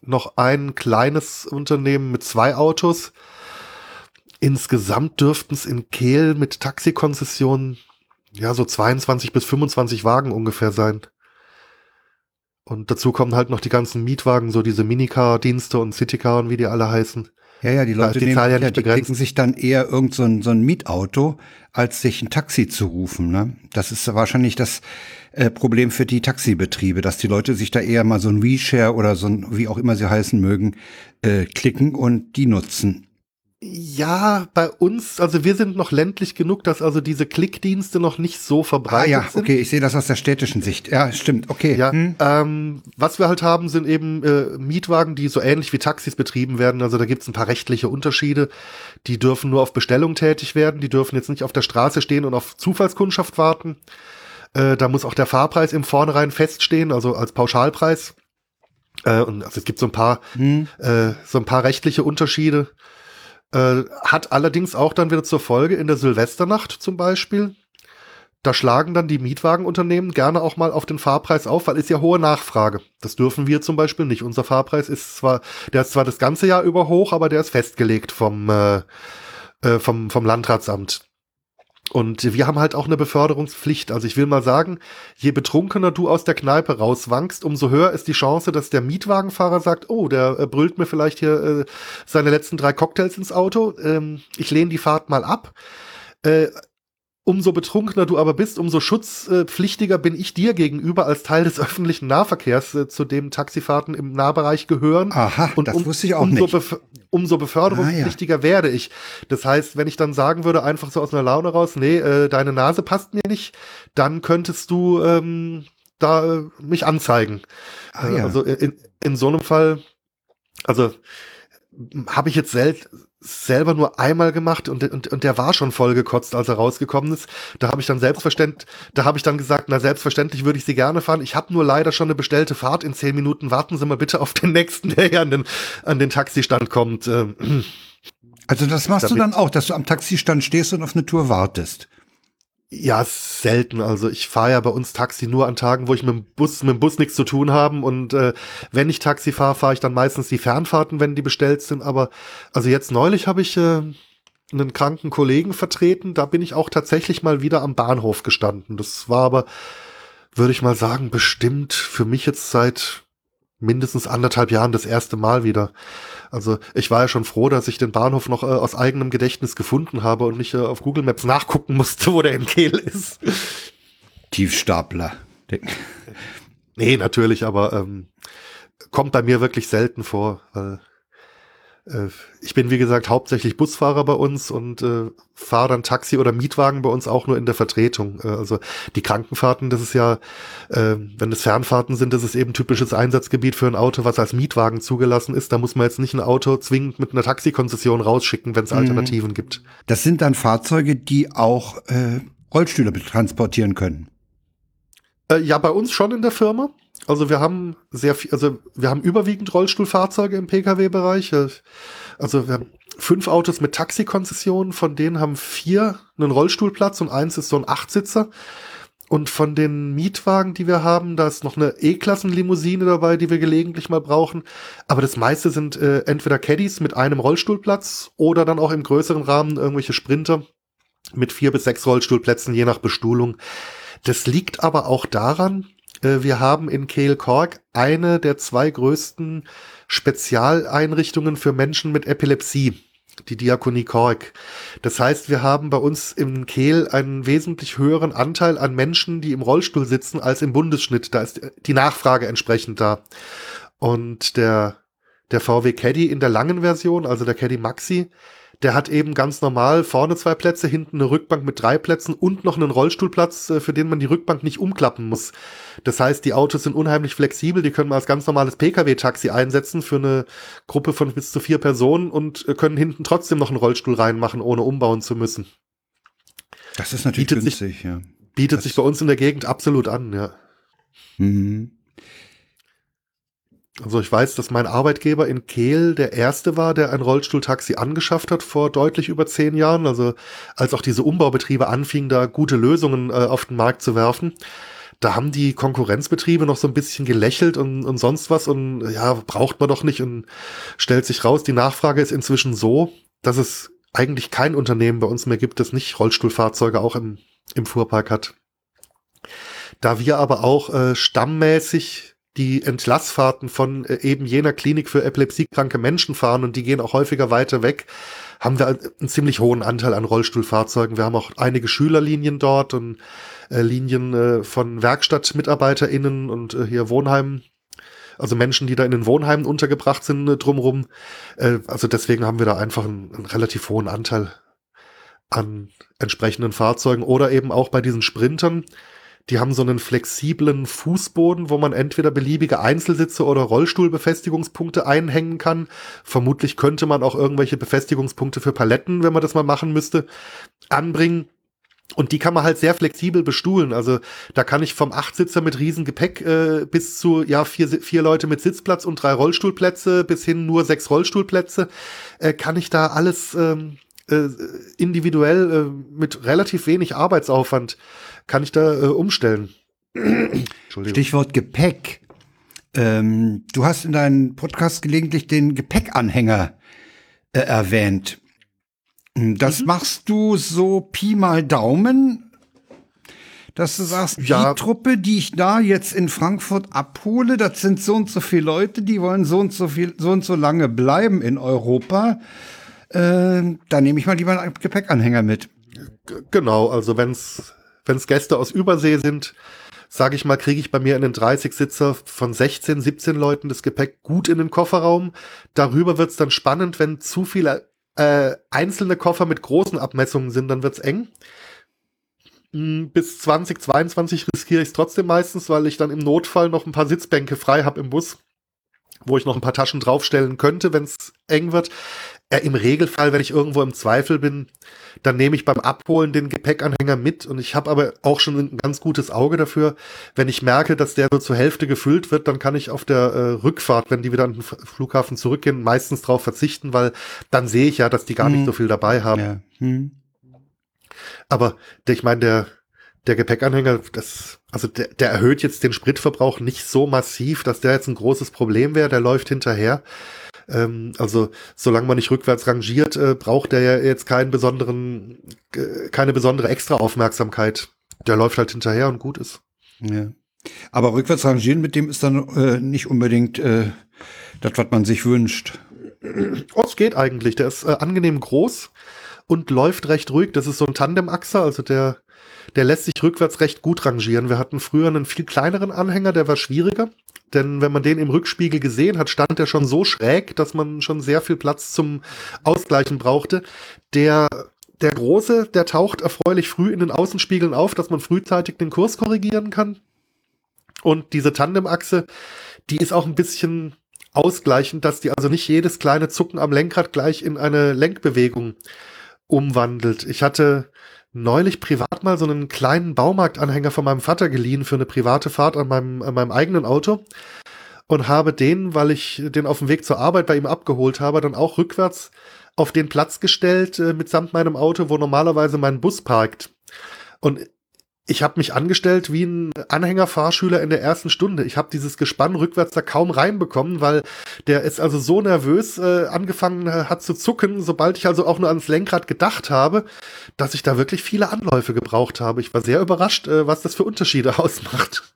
noch ein kleines Unternehmen mit zwei Autos. Insgesamt dürften es in Kehl mit Taxikonzessionen ja so 22 bis 25 Wagen ungefähr sein. Und dazu kommen halt noch die ganzen Mietwagen, so diese Minicar-Dienste und Citycar und wie die alle heißen. Ja, ja, die Leute die nehmen, ja, ja, die klicken sich dann eher irgend so ein, so ein Mietauto, als sich ein Taxi zu rufen. Ne? Das ist wahrscheinlich das äh, Problem für die Taxibetriebe, dass die Leute sich da eher mal so ein WeShare oder so ein, wie auch immer sie heißen mögen, äh, klicken und die nutzen. Ja, bei uns, also wir sind noch ländlich genug, dass also diese Klickdienste noch nicht so verbreitet ah, ja, sind. okay, ich sehe das aus der städtischen Sicht. Ja, stimmt, okay. Ja, hm. ähm, was wir halt haben, sind eben äh, Mietwagen, die so ähnlich wie Taxis betrieben werden. Also da gibt's ein paar rechtliche Unterschiede. Die dürfen nur auf Bestellung tätig werden, die dürfen jetzt nicht auf der Straße stehen und auf Zufallskundschaft warten. Äh, da muss auch der Fahrpreis im Vornherein feststehen, also als Pauschalpreis. Äh, und also es gibt so ein paar, hm. äh, so ein paar rechtliche Unterschiede. Äh, hat allerdings auch dann wieder zur Folge in der Silvesternacht zum Beispiel. Da schlagen dann die Mietwagenunternehmen gerne auch mal auf den Fahrpreis auf, weil ist ja hohe Nachfrage. Das dürfen wir zum Beispiel nicht. Unser Fahrpreis ist zwar, der ist zwar das ganze Jahr über hoch, aber der ist festgelegt vom, äh, äh vom, vom Landratsamt. Und wir haben halt auch eine Beförderungspflicht. Also ich will mal sagen, je betrunkener du aus der Kneipe rauswankst, umso höher ist die Chance, dass der Mietwagenfahrer sagt, oh, der äh, brüllt mir vielleicht hier äh, seine letzten drei Cocktails ins Auto. Ähm, ich lehne die Fahrt mal ab. Äh, umso betrunkener du aber bist, umso schutzpflichtiger bin ich dir gegenüber als Teil des öffentlichen Nahverkehrs, äh, zu dem Taxifahrten im Nahbereich gehören. Aha, und das um, wusste ich auch umso nicht. Bef umso beförderungspflichtiger ah, ja. werde ich. Das heißt, wenn ich dann sagen würde, einfach so aus einer Laune raus, nee, äh, deine Nase passt mir nicht, dann könntest du ähm, da äh, mich anzeigen. Ah, ja. Also in, in so einem Fall, also habe ich jetzt selten selber nur einmal gemacht und, und, und der war schon voll gekotzt, als er rausgekommen ist. Da habe ich dann selbstverständlich, da habe ich dann gesagt, na selbstverständlich würde ich sie gerne fahren. Ich habe nur leider schon eine bestellte Fahrt in zehn Minuten. Warten Sie mal bitte auf den nächsten, der hier an den, an den Taxistand kommt. Ähm, also das machst Damit. du dann auch, dass du am Taxistand stehst und auf eine Tour wartest. Ja, selten. Also ich fahre ja bei uns Taxi nur an Tagen, wo ich mit dem Bus, mit dem Bus nichts zu tun haben. Und äh, wenn ich Taxi fahre, fahre ich dann meistens die Fernfahrten, wenn die bestellt sind. Aber also jetzt neulich habe ich äh, einen kranken Kollegen vertreten. Da bin ich auch tatsächlich mal wieder am Bahnhof gestanden. Das war aber, würde ich mal sagen, bestimmt für mich jetzt seit mindestens anderthalb Jahren das erste Mal wieder. Also ich war ja schon froh, dass ich den Bahnhof noch äh, aus eigenem Gedächtnis gefunden habe und nicht äh, auf Google Maps nachgucken musste, wo der in Kehl ist. Tiefstapler. nee, natürlich, aber ähm, kommt bei mir wirklich selten vor, weil ich bin, wie gesagt, hauptsächlich Busfahrer bei uns und äh, fahre dann Taxi oder Mietwagen bei uns auch nur in der Vertretung. Äh, also die Krankenfahrten, das ist ja, äh, wenn es Fernfahrten sind, das ist eben typisches Einsatzgebiet für ein Auto, was als Mietwagen zugelassen ist. Da muss man jetzt nicht ein Auto zwingend mit einer Taxikonzession rausschicken, wenn es mhm. Alternativen gibt. Das sind dann Fahrzeuge, die auch äh, Rollstühle transportieren können. Äh, ja, bei uns schon in der Firma. Also wir haben sehr viel, also wir haben überwiegend Rollstuhlfahrzeuge im Pkw-Bereich. Also wir haben fünf Autos mit Taxikonzessionen, von denen haben vier einen Rollstuhlplatz und eins ist so ein Achtsitzer. Und von den Mietwagen, die wir haben, da ist noch eine E-Klassen-Limousine dabei, die wir gelegentlich mal brauchen. Aber das meiste sind äh, entweder Caddies mit einem Rollstuhlplatz oder dann auch im größeren Rahmen irgendwelche Sprinter mit vier bis sechs Rollstuhlplätzen, je nach Bestuhlung. Das liegt aber auch daran, wir haben in Kehl Kork eine der zwei größten Spezialeinrichtungen für Menschen mit Epilepsie, die Diakonie Kork. Das heißt, wir haben bei uns in Kehl einen wesentlich höheren Anteil an Menschen, die im Rollstuhl sitzen, als im Bundesschnitt. Da ist die Nachfrage entsprechend da. Und der der VW Caddy in der langen Version, also der Caddy Maxi, der hat eben ganz normal vorne zwei Plätze, hinten eine Rückbank mit drei Plätzen und noch einen Rollstuhlplatz, äh, für den man die Rückbank nicht umklappen muss. Das heißt, die Autos sind unheimlich flexibel, die können man als ganz normales Pkw-Taxi einsetzen für eine Gruppe von bis zu vier Personen und äh, können hinten trotzdem noch einen Rollstuhl reinmachen, ohne umbauen zu müssen. Das ist natürlich Bietet günstig, sich, ja. Bietet Das- sich bei uns in der Gegend absolut an, ja. Mhm. Also ich weiß, dass mein Arbeitgeber in Kehl der erste war, der ein Rollstuhltaxi angeschafft hat vor deutlich über zehn Jahren. Also als auch diese Umbaubetriebe anfingen, da gute Lösungen äh, auf den Markt zu werfen. Da haben die Konkurrenzbetriebe noch so ein bisschen gelächelt und, und sonst was und ja, braucht man doch nicht und stellt sich raus, die Nachfrage ist inzwischen so, dass es eigentlich kein Unternehmen bei uns mehr gibt, das nicht Rollstuhlfahrzeuge auch im, im Fuhrpark hat. Da wir aber auch äh, stammmäßig die Entlassfahrten von äh, eben jener Klinik für epilepsiekranke Menschen fahren und die gehen auch häufiger weiter weg, haben wir einen ziemlich hohen Anteil an Rollstuhlfahrzeugen. Wir haben auch einige Schülerlinien dort und äh, Linien äh, von WerkstattmitarbeiterInnen und hier Wohnheimen, also Menschen, die da in den Wohnheimen untergebracht sind drumrum. Also deswegen haben wir da einfach einen, einen relativ hohen Anteil an entsprechenden Fahrzeugen oder eben auch bei diesen Sprintern. Die haben so einen flexiblen Fußboden, wo man entweder beliebige Einzelsitze oder Rollstuhlbefestigungspunkte einhängen kann. Vermutlich könnte man auch irgendwelche Befestigungspunkte für Paletten, wenn man das mal machen müsste, anbringen. Und die kann man halt sehr flexibel bestuhlen. Also da kann ich vom Achtsitzer mit Riesengepäck äh, bis zu ja vier, vier Leute mit Sitzplatz und drei Rollstuhlplätze bis hin nur sechs Rollstuhlplätze, äh, kann ich da alles ähm, äh, individuell äh, mit relativ wenig Arbeitsaufwand kann ich da äh, umstellen. Stichwort Gepäck. Ähm, du hast in deinem Podcast gelegentlich den Gepäckanhänger äh, erwähnt. Das machst du so Pi mal Daumen, dass du sagst, Ja. die Truppe, die ich da jetzt in Frankfurt abhole, das sind so und so viele Leute, die wollen so und so viel, so und so lange bleiben in Europa. Äh, da nehme ich mal lieber einen Gepäckanhänger mit. Genau, also wenn's wenn's Gäste aus Übersee sind, sage ich mal, kriege ich bei mir in den 30-Sitzer von 16, 17 Leuten das Gepäck gut in den Kofferraum. Darüber wird's dann spannend, wenn zu viele äh, einzelne Koffer mit großen Abmessungen sind, dann wird's eng. Mm, Bis 2022 riskiere ich es trotzdem meistens, weil ich dann im Notfall noch ein paar Sitzbänke frei habe im Bus, wo ich noch ein paar Taschen draufstellen könnte, wenn's eng wird. Äh, Im Regelfall, wenn ich irgendwo im Zweifel bin, dann nehme ich beim Abholen den Gepäckanhänger mit und ich habe aber auch schon ein ganz gutes Auge dafür. Wenn ich merke, dass der so zur Hälfte gefüllt wird, dann kann ich auf der äh, Rückfahrt, wenn die wieder an den Flughafen zurückgehen, meistens drauf verzichten, weil dann sehe ich ja, dass die gar Hm. nicht so viel dabei haben. Ja. Hm. Aber der, ich meine, der, der Gepäckanhänger, das, also der, der erhöht jetzt den Spritverbrauch nicht so massiv, dass der jetzt ein großes Problem wäre. Der läuft hinterher. Ähm, also solange man nicht rückwärts rangiert, äh, braucht der ja jetzt keinen besonderen, äh, keine besondere extra Aufmerksamkeit. Der läuft halt hinterher und gut ist. Ja. Aber rückwärts rangieren mit dem ist dann äh, nicht unbedingt äh, das, was man sich wünscht. Oh, es geht eigentlich. Der ist äh, angenehm groß und läuft recht ruhig. Das ist so ein Tandemachser, also der, der lässt sich rückwärts recht gut rangieren. Wir hatten früher einen viel kleineren Anhänger, der war schwieriger. Denn wenn man den im Rückspiegel gesehen hat, stand der schon so schräg, dass man schon sehr viel Platz zum Ausgleichen brauchte. Der, der große, der taucht erfreulich früh in den Außenspiegeln auf, dass man frühzeitig den Kurs korrigieren kann. Und diese Tandemachse, die ist auch ein bisschen ausgleichend, dass die also nicht jedes kleine Zucken am Lenkrad gleich in eine Lenkbewegung umwandelt. Ich hatte neulich privat mal so einen kleinen Baumarktanhänger von meinem Vater geliehen für eine private Fahrt an meinem, an meinem eigenen Auto und habe den, weil ich den auf dem Weg zur Arbeit bei ihm abgeholt habe, dann auch rückwärts auf den Platz gestellt äh, mitsamt meinem Auto, wo normalerweise mein Bus parkt. Und ich habe mich angestellt wie ein Anhängerfahrschüler in der ersten Stunde. Ich habe dieses Gespann rückwärts da kaum reinbekommen, weil der ist also so nervös äh, angefangen äh, hat zu zucken, sobald ich also auch nur ans Lenkrad gedacht habe, dass ich da wirklich viele Anläufe gebraucht habe. Ich war sehr überrascht, äh, was das für Unterschiede ausmacht.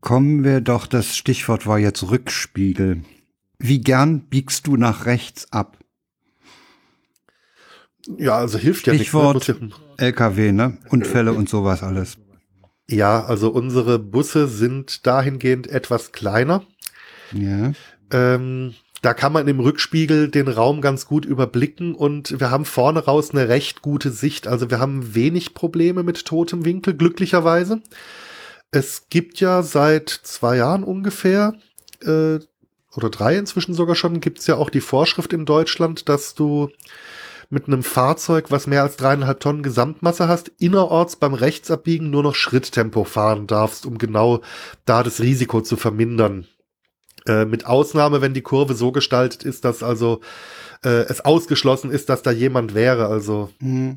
Kommen wir doch, das Stichwort war jetzt Rückspiegel. Wie gern biegst du nach rechts ab? Ja, also hilft ja Stichwort nicht. ne? LKW, ne? Unfälle und sowas alles. Ja, Ja, also unsere Busse sind dahingehend etwas kleiner. Ja. Ähm, da kann man im Rückspiegel den Raum ganz gut überblicken und wir haben vorne raus eine recht gute Sicht. Also wir haben wenig Probleme mit totem Winkel, glücklicherweise. Es gibt ja seit zwei Jahren ungefähr, äh, oder drei inzwischen sogar schon, gibt es ja auch die Vorschrift in Deutschland, dass du mit einem Fahrzeug, was mehr als dreieinhalb Tonnen Gesamtmasse hast, innerorts beim Rechtsabbiegen nur noch Schritttempo fahren darfst, um genau da das Risiko zu vermindern. Äh, mit Ausnahme, wenn die Kurve so gestaltet ist, dass also äh, es ausgeschlossen ist, dass da jemand wäre. Also mhm.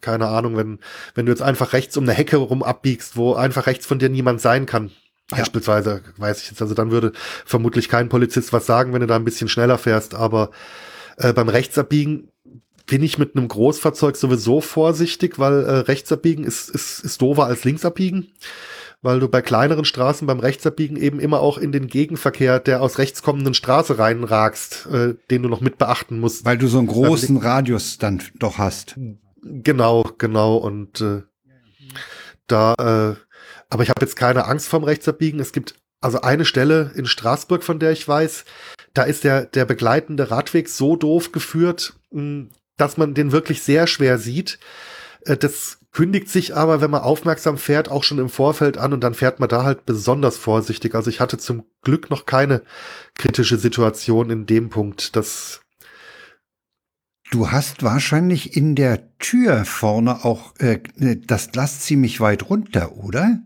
keine Ahnung, wenn, wenn du jetzt einfach rechts um eine Hecke rum abbiegst, wo einfach rechts von dir niemand sein kann. Ja. Beispielsweise, weiß ich jetzt, also dann würde vermutlich kein Polizist was sagen, wenn du da ein bisschen schneller fährst, aber äh, beim Rechtsabbiegen bin ich mit einem Großfahrzeug sowieso vorsichtig, weil äh, Rechtsabbiegen ist, ist, ist doofer als Linksabbiegen weil du bei kleineren Straßen beim Rechtsabbiegen eben immer auch in den Gegenverkehr der aus rechts kommenden Straße reinragst, äh, den du noch mit beachten musst. Weil du so einen großen Radius dann doch hast. Genau, genau. Und äh, da, äh, aber ich habe jetzt keine Angst vorm Rechtsabbiegen. Es gibt also eine Stelle in Straßburg, von der ich weiß, da ist der, der begleitende Radweg so doof geführt, mh, dass man den wirklich sehr schwer sieht. Äh, das kündigt sich aber, wenn man aufmerksam fährt, auch schon im Vorfeld an und dann fährt man da halt besonders vorsichtig. Also ich hatte zum Glück noch keine kritische Situation in dem Punkt. Das Du hast wahrscheinlich in der Tür vorne auch äh, das Glas ziemlich weit runter, oder?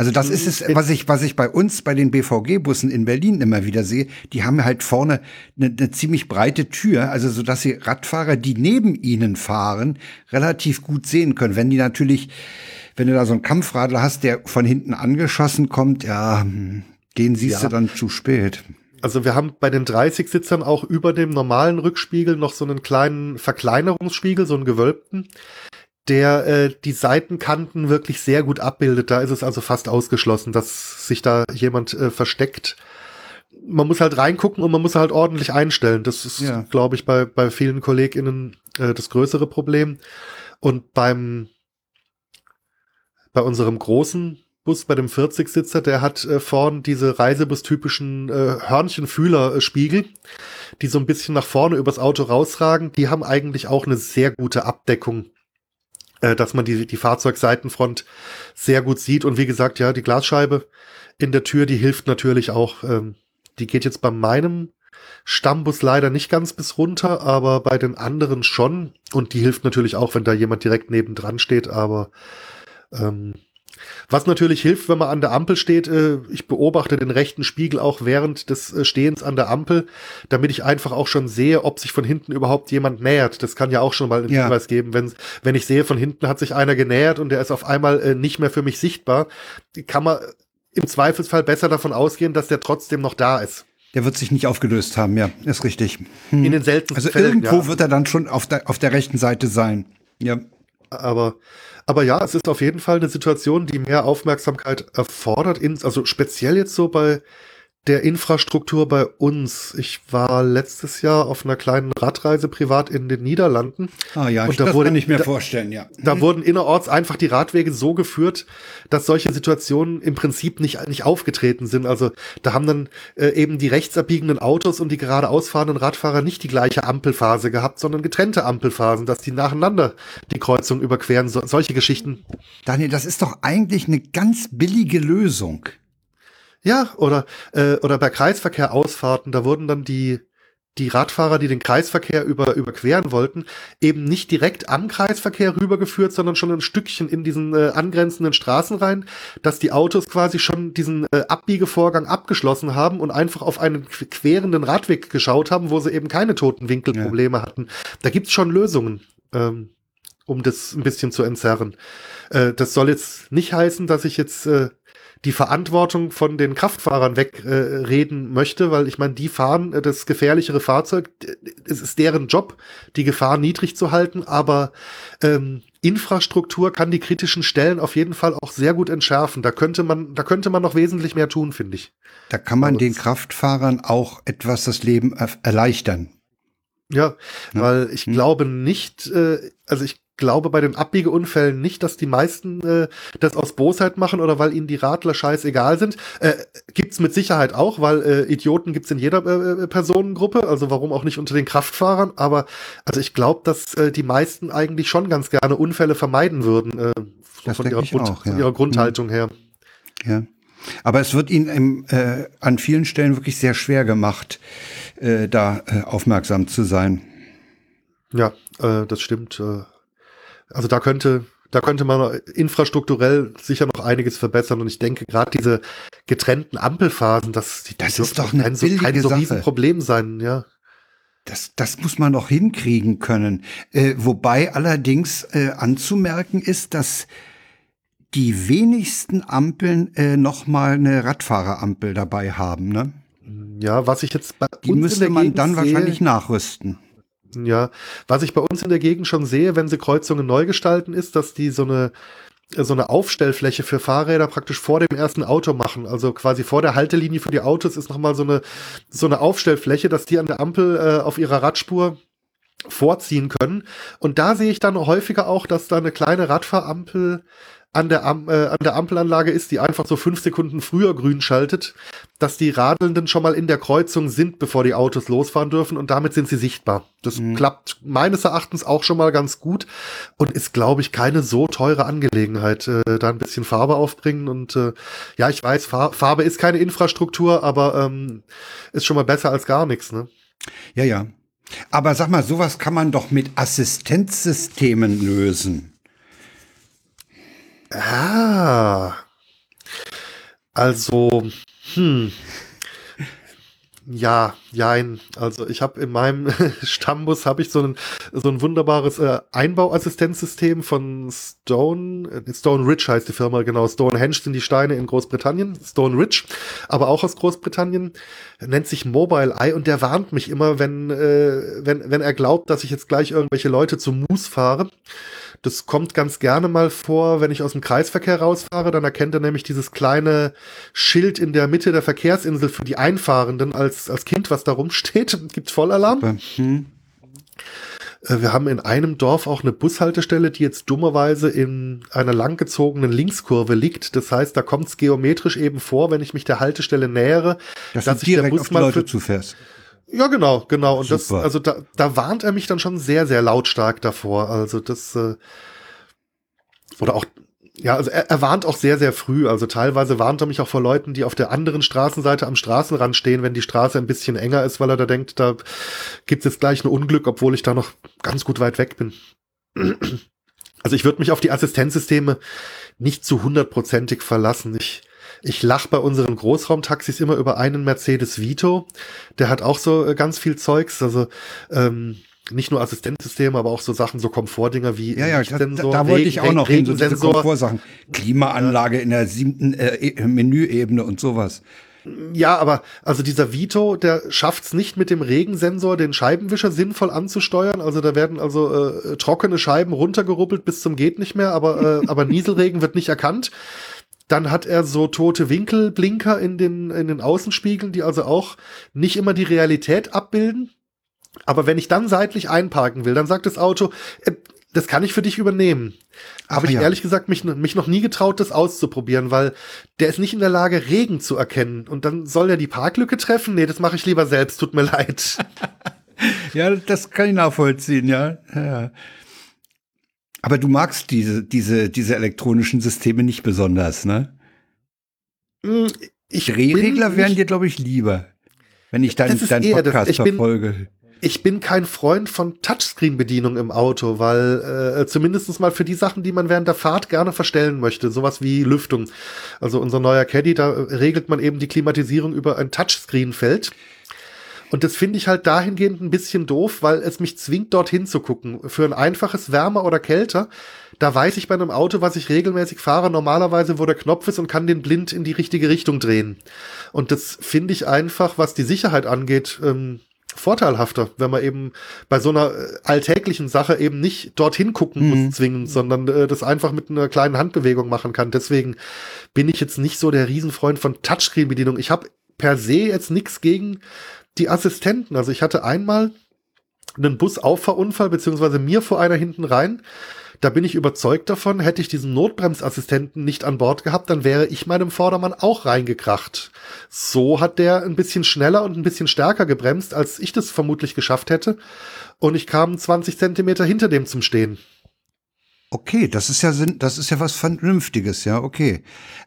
Also das ist es, was ich, was ich bei uns bei den BVG-Bussen in Berlin immer wieder sehe. Die haben halt vorne eine, eine ziemlich breite Tür, also so dass sie Radfahrer, die neben ihnen fahren, relativ gut sehen können. Wenn die natürlich, wenn du da so einen Kampfradler hast, der von hinten angeschossen kommt, ja, hm, den siehst ja. du dann zu spät. Also wir haben bei den 30-Sitzern auch über dem normalen Rückspiegel noch so einen kleinen Verkleinerungsspiegel, so einen gewölbten der äh, die Seitenkanten wirklich sehr gut abbildet. Da ist es also fast ausgeschlossen, dass sich da jemand äh, versteckt. Man muss halt reingucken und man muss halt ordentlich einstellen. Das ist, ja. glaube ich, bei, bei vielen KollegInnen äh, das größere Problem. Und beim bei unserem großen Bus, bei dem 40-Sitzer, der hat äh, vorn diese Reisebus-typischen äh, Hörnchenfühlerspiegel, die so ein bisschen nach vorne übers Auto rausragen. Die haben eigentlich auch eine sehr gute Abdeckung äh, dass man die, die Fahrzeugseitenfront sehr gut sieht. Und wie gesagt, ja, die Glasscheibe in der Tür, die hilft natürlich auch. Ähm, die geht jetzt bei meinem Stammbus leider nicht ganz bis runter, aber bei den anderen schon. Und die hilft natürlich auch, wenn da jemand direkt nebendran steht. Aber ähm, was natürlich hilft, wenn man an der Ampel steht, äh, ich beobachte den rechten Spiegel auch während des äh, Stehens an der Ampel, damit ich einfach auch schon sehe, ob sich von hinten überhaupt jemand nähert. Das kann ja auch schon mal einen ja. Hinweis geben, wenn, wenn ich sehe, von hinten hat sich einer genähert und der ist auf einmal äh, nicht mehr für mich sichtbar, kann man im Zweifelsfall besser davon ausgehen, dass der trotzdem noch da ist. Der wird sich nicht aufgelöst haben, ja, ist richtig. Hm. In den seltensten Also Fällen, irgendwo ja. wird er dann schon auf der, auf der rechten Seite sein. Ja. Aber aber ja, es ist auf jeden Fall eine Situation, die mehr Aufmerksamkeit erfordert, also speziell jetzt so bei der Infrastruktur bei uns. Ich war letztes Jahr auf einer kleinen Radreise privat in den Niederlanden. Ah ja, und da das wurde, kann ich mir da, vorstellen, ja. Da mhm. wurden innerorts einfach die Radwege so geführt, dass solche Situationen im Prinzip nicht, nicht aufgetreten sind. Also da haben dann äh, eben die rechtsabbiegenden Autos und die geradeaus fahrenden Radfahrer nicht die gleiche Ampelphase gehabt, sondern getrennte Ampelphasen, dass die nacheinander die Kreuzung überqueren. So, solche Geschichten. Daniel, das ist doch eigentlich eine ganz billige Lösung. Ja, oder, äh, oder bei Kreisverkehr-Ausfahrten, da wurden dann die, die Radfahrer, die den Kreisverkehr über, überqueren wollten, eben nicht direkt am Kreisverkehr rübergeführt, sondern schon ein Stückchen in diesen äh, angrenzenden Straßen rein, dass die Autos quasi schon diesen äh, Abbiegevorgang abgeschlossen haben und einfach auf einen querenden Radweg geschaut haben, wo sie eben keine toten Winkelprobleme ja. hatten. Da gibt's schon Lösungen, ähm, um das ein bisschen zu entzerren. Äh, das soll jetzt nicht heißen, dass ich jetzt äh, die Verantwortung von den Kraftfahrern wegreden äh, möchte, weil ich meine, die fahren äh, das gefährlichere Fahrzeug, es ist deren Job, die Gefahr niedrig zu halten, aber ähm, Infrastruktur kann die kritischen Stellen auf jeden Fall auch sehr gut entschärfen. Da könnte man, da könnte man noch wesentlich mehr tun, finde ich. Da kann man den Kraftfahrern auch etwas das Leben erleichtern. Ja, ja. weil ich hm. glaube nicht, äh, also ich glaube bei den Abbiegeunfällen nicht, dass die meisten äh, das aus Bosheit machen oder weil ihnen die Radler scheißegal sind. Äh, gibt's mit Sicherheit auch, weil äh, Idioten gibt's in jeder äh, Personengruppe, also warum auch nicht unter den Kraftfahrern. Aber also ich glaube, dass äh, die meisten eigentlich schon ganz gerne Unfälle vermeiden würden, äh, Das von, denke ihrer, ich Grund, auch, von ja. ihrer Grundhaltung her. Ja. Aber es wird ihnen im, äh, an vielen Stellen wirklich sehr schwer gemacht, äh, da äh, aufmerksam zu sein. Ja, äh, das stimmt. Also da könnte, da könnte man infrastrukturell sicher noch einiges verbessern. Und ich denke, gerade diese getrennten Ampelphasen, das, Das ist doch eine kein so, kein so. Riesenproblem sein, ja. Das, das muss man doch hinkriegen können. Äh, wobei allerdings äh, anzumerken ist, dass die wenigsten Ampeln äh, noch mal eine Radfahrerampel dabei haben. Ne? Ja, was ich jetzt bei Die uns müsste man dann sehe, wahrscheinlich nachrüsten. Ja, was ich bei uns in der Gegend schon sehe, wenn sie Kreuzungen neu gestalten, ist, dass die so eine so eine Aufstellfläche für Fahrräder praktisch vor dem ersten Auto machen. Also quasi vor der Haltelinie für die Autos ist nochmal so eine, so eine Aufstellfläche, dass die an der Ampel äh, auf ihrer Radspur vorziehen können. Und da sehe ich dann häufiger auch, dass da eine kleine Radfahrampel an der, Am äh, an der Ampelanlage ist, die einfach so fünf Sekunden früher grün schaltet, dass die Radelnden schon mal in der Kreuzung sind, bevor die Autos losfahren dürfen und damit sind sie sichtbar. Das Mhm. klappt meines Erachtens auch schon mal ganz gut und ist, glaube ich, keine so teure Angelegenheit. Äh, da ein bisschen Farbe aufbringen und äh, ja, ich weiß, Far Farbe ist keine Infrastruktur, aber ähm, ist schon mal besser als gar nichts. Ne? Ja, ja. Aber sag mal, sowas kann man doch mit Assistenzsystemen lösen. Ah. Also, hm. Ja, jein. Also ich habe in meinem Stammbus habe ich so ein so ein wunderbares äh, Einbauassistenzsystem von Stone äh, Stone Ridge heißt die Firma genau. Stonehenge sind die Steine in Großbritannien. Stone Ridge, aber auch aus Großbritannien nennt sich Mobile Eye und der warnt mich immer, wenn äh, wenn wenn er glaubt, dass ich jetzt gleich irgendwelche Leute zu Moose fahre. Das kommt ganz gerne mal vor, wenn ich aus dem Kreisverkehr rausfahre, dann erkennt er nämlich dieses kleine Schild in der Mitte der Verkehrsinsel für die Einfahrenden als, als Kind, was da rumsteht. Gibt Vollalarm. Hm? Äh, Wir haben in einem Dorf auch eine Bushaltestelle, die jetzt dummerweise in einer langgezogenen Linkskurve liegt. Das heißt, da kommt es geometrisch eben vor, wenn ich mich der Haltestelle nähere, Dass, dass du sich der direkt Bus auf die Leute zufährst. Ja, genau, genau. Und das, Super. also da, da warnt er mich dann schon sehr, sehr lautstark davor. Also das, äh, oder auch, ja, also er, er warnt auch sehr, sehr früh. Also teilweise warnt er mich auch vor Leuten, die auf der anderen Straßenseite am Straßenrand stehen, wenn die Straße ein bisschen enger ist, weil er da denkt, da gibt's jetzt gleich ein Unglück, obwohl ich da noch ganz gut weit weg bin. Also ich würde mich auf die Assistenzsysteme nicht zu hundertprozentig verlassen. Ich, ich lach bei unseren Großraumtaxis immer über einen Mercedes Vito. Der hat auch so äh, ganz viel Zeugs. Also ähm, nicht nur Assistenzsysteme, aber auch so Sachen, so Komfortdinger wie Ja, ja, da, da, wollte ich auch noch hin, so diese. Komfortsachen. Klimaanlage in der siebten äh, E- Menüebene und sowas. Ja, aber also dieser Vito, der schafft's nicht mit dem Regensensor den Scheibenwischer sinnvoll anzusteuern. Also da werden also äh, trockene Scheiben runtergeruppelt bis zum geht nicht mehr, aber äh, aber Nieselregen wird nicht erkannt. Dann hat er so tote Winkelblinker in den in den Außenspiegeln, die also auch nicht immer die Realität abbilden. Aber wenn ich dann seitlich einparken will, dann sagt das Auto, äh, das kann ich für dich übernehmen. Habe ich ja. ehrlich gesagt mich, mich noch nie getraut, das auszuprobieren, weil der ist nicht in der Lage, Regen zu erkennen. Und dann soll er die Parklücke treffen? Nee, das mache ich lieber selbst, tut mir leid. Ja, das kann ich nachvollziehen, ja. ja. Aber du magst diese, diese, diese elektronischen Systeme nicht besonders, ne? Hm, Ich Drehregler bin wären dir, glaube ich, lieber. Wenn ich deinen deinen eher das- Podcast ich bin- verfolge. ich bin kein Freund von Touchscreen-Bedienung im Auto, weil äh, zumindest mal für die Sachen, die man während der Fahrt gerne verstellen möchte, sowas wie Lüftung. Also unser neuer Caddy, da äh, regelt man eben die Klimatisierung über ein Touchscreen-Feld. Und das finde ich halt dahingehend ein bisschen doof, weil es mich zwingt, dorthin zu gucken. Für ein einfaches Wärmer oder Kälter, da weiß ich bei einem Auto, was ich regelmäßig fahre, normalerweise, wo der Knopf ist und kann den blind in die richtige Richtung drehen. Und das finde ich einfach, was die Sicherheit angeht, ähm, vorteilhafter, wenn man eben bei so einer äh, alltäglichen Sache eben nicht dorthin gucken Mhm. muss zwingend, sondern äh, das einfach mit einer kleinen Handbewegung machen kann. Deswegen bin ich jetzt nicht so der Riesenfreund von Touchscreen-Bedienung. Ich habe per se jetzt nichts gegen die Assistenten. Also ich hatte einmal einen Busauffahrunfall, beziehungsweise mir vor einer hinten rein. da bin ich überzeugt davon, hätte ich diesen Notbremsassistenten nicht an Bord gehabt, dann wäre ich meinem Vordermann auch reingekracht. So hat der ein bisschen schneller und ein bisschen stärker gebremst, als ich das vermutlich geschafft hätte. Und ich kam 20 Zentimeter hinter dem zum Stehen. Okay, das ist ja das ist ja was Vernünftiges, ja, okay.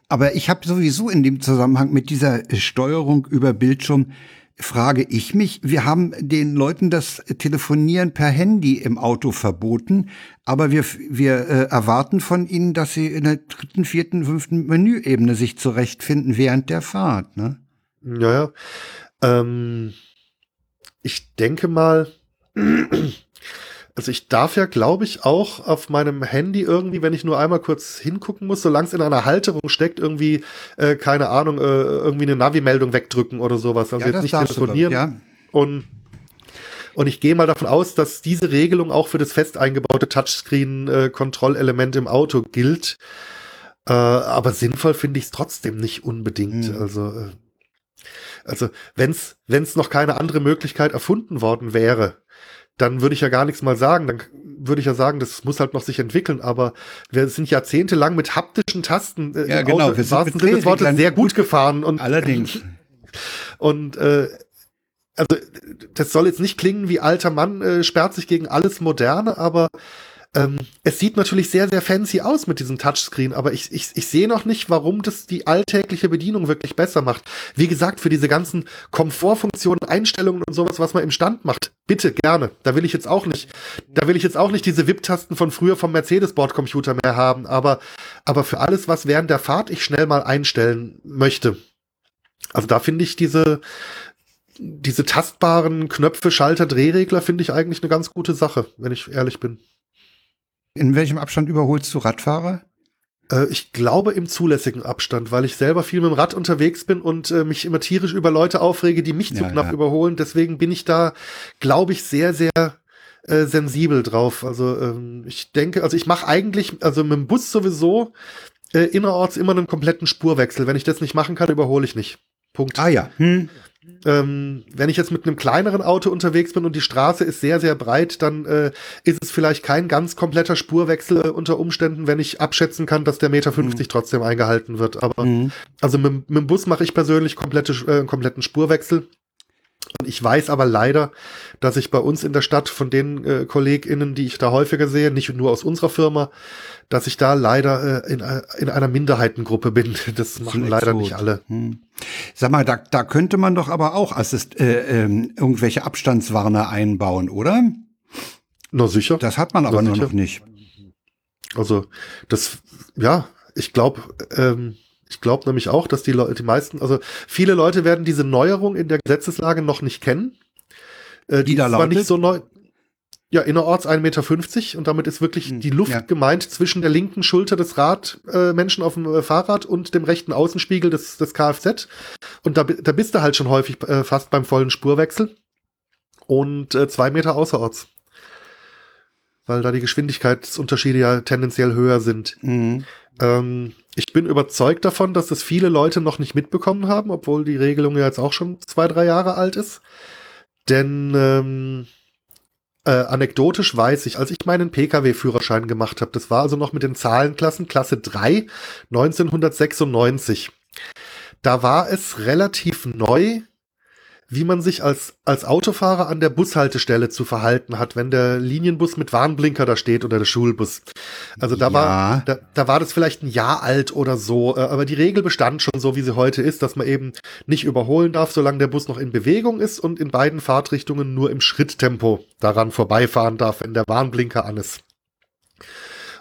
Aber ich habe sowieso in dem Zusammenhang mit dieser Steuerung über Bildschirm frage ich mich, wir haben den Leuten das Telefonieren per Handy im Auto verboten, aber wir, wir äh, erwarten von ihnen, dass sie in der dritten, vierten, fünften Menüebene sich zurechtfinden während der Fahrt. Ne? Naja, ähm, ich denke mal, also ich darf ja, glaube ich, auch auf meinem Handy irgendwie, wenn ich nur einmal kurz hingucken muss, solange es in einer Halterung steckt, irgendwie, äh, keine Ahnung, äh, irgendwie eine Navi-Meldung wegdrücken oder sowas. Also ja, jetzt nicht telefonieren. Ja. Und und ich gehe mal davon aus, dass diese Regelung auch für das fest eingebaute Touchscreen-Kontrollelement im Auto gilt. Äh, aber sinnvoll finde ich es trotzdem nicht unbedingt. Mhm. Also, äh, also wenn's wenn's noch keine andere Möglichkeit erfunden worden wäre, dann würde ich ja gar nichts mal sagen. Dann würde ich ja sagen, das muss halt noch sich entwickeln. Aber wir sind jahrzehntelang mit haptischen Tasten äh, ja, genau. Sind mit Sinne des Wortes sehr gut gefahren. Und, Allerdings. Und äh, also das soll jetzt nicht klingen wie alter Mann äh, sperrt sich gegen alles Moderne, aber ähm, es sieht natürlich sehr, sehr fancy aus mit diesem Touchscreen, aber ich, ich, ich sehe noch nicht, warum das die alltägliche Bedienung wirklich besser macht. Wie gesagt, für diese ganzen Komfortfunktionen, Einstellungen und sowas, was man im Stand macht, bitte gerne. Da will ich jetzt auch nicht, da will ich jetzt auch nicht diese VIP-Tasten von früher vom Mercedes-Bordcomputer mehr haben, aber, aber für alles, was während der Fahrt ich schnell mal einstellen möchte. Also da finde ich diese, diese tastbaren Knöpfe, Schalter, Drehregler finde ich eigentlich eine ganz gute Sache, wenn ich ehrlich bin. In welchem Abstand überholst du Radfahrer? Äh, ich glaube im zulässigen Abstand, weil ich selber viel mit dem Rad unterwegs bin und äh, mich immer tierisch über Leute aufrege, die mich ja, zu knapp ja. überholen. Deswegen bin ich da, glaube ich, sehr, sehr äh, sensibel drauf. Also ähm, ich denke, also ich mache eigentlich, also mit dem Bus sowieso äh, innerorts immer einen kompletten Spurwechsel. Wenn ich das nicht machen kann, überhole ich nicht. Punkt. Ah ja. Hm ähm, wenn ich jetzt mit einem kleineren Auto unterwegs bin und die Straße ist sehr, sehr breit, dann äh, ist es vielleicht kein ganz kompletter Spurwechsel unter Umständen, wenn ich abschätzen kann, dass der Meter 50 mhm. trotzdem eingehalten wird. Aber mhm. also mit, mit, dem Bus mache ich persönlich komplette, äh, kompletten Spurwechsel. Und ich weiß aber leider, dass ich bei uns in der Stadt von den äh, KollegInnen, die ich da häufiger sehe, nicht nur aus unserer Firma, dass ich da leider äh, in, äh, in einer Minderheitengruppe bin. Das machen leider tot. nicht alle. Hm. Sag mal, da, da könnte man doch aber auch Assist, äh, äh, irgendwelche Abstandswarner einbauen, oder? Na sicher. Das hat man aber nur noch nicht. Also das, ja, ich glaube, ähm, ich glaube nämlich auch, dass die Leute, die meisten, also viele Leute werden diese Neuerung in der Gesetzeslage noch nicht kennen. Äh, die, die da lautet? nicht so neu. Ja, innerorts 1,50 Meter und damit ist wirklich hm, die Luft ja. gemeint zwischen der linken Schulter des Radmenschen äh, auf dem äh, Fahrrad und dem rechten Außenspiegel des, des Kfz. Und da, da bist du halt schon häufig äh, fast beim vollen Spurwechsel. Und äh, zwei Meter außerorts. Weil da die Geschwindigkeitsunterschiede ja tendenziell höher sind. Mhm. Ähm, ich bin überzeugt davon, dass das viele Leute noch nicht mitbekommen haben, obwohl die Regelung ja jetzt auch schon zwei, drei Jahre alt ist. Denn ähm, äh, anekdotisch weiß ich, als ich meinen Pkw-Führerschein gemacht habe, das war also noch mit den Zahlenklassen Klasse 3 1996. Da war es relativ neu, wie man sich als, als Autofahrer an der Bushaltestelle zu verhalten hat, wenn der Linienbus mit Warnblinker da steht oder der Schulbus. Also da ja. war, da, da war das vielleicht ein Jahr alt oder so, äh, aber die Regel bestand schon so, wie sie heute ist, dass man eben nicht überholen darf, solange der Bus noch in Bewegung ist und in beiden Fahrtrichtungen nur im Schritttempo daran vorbeifahren darf, wenn der Warnblinker an ist.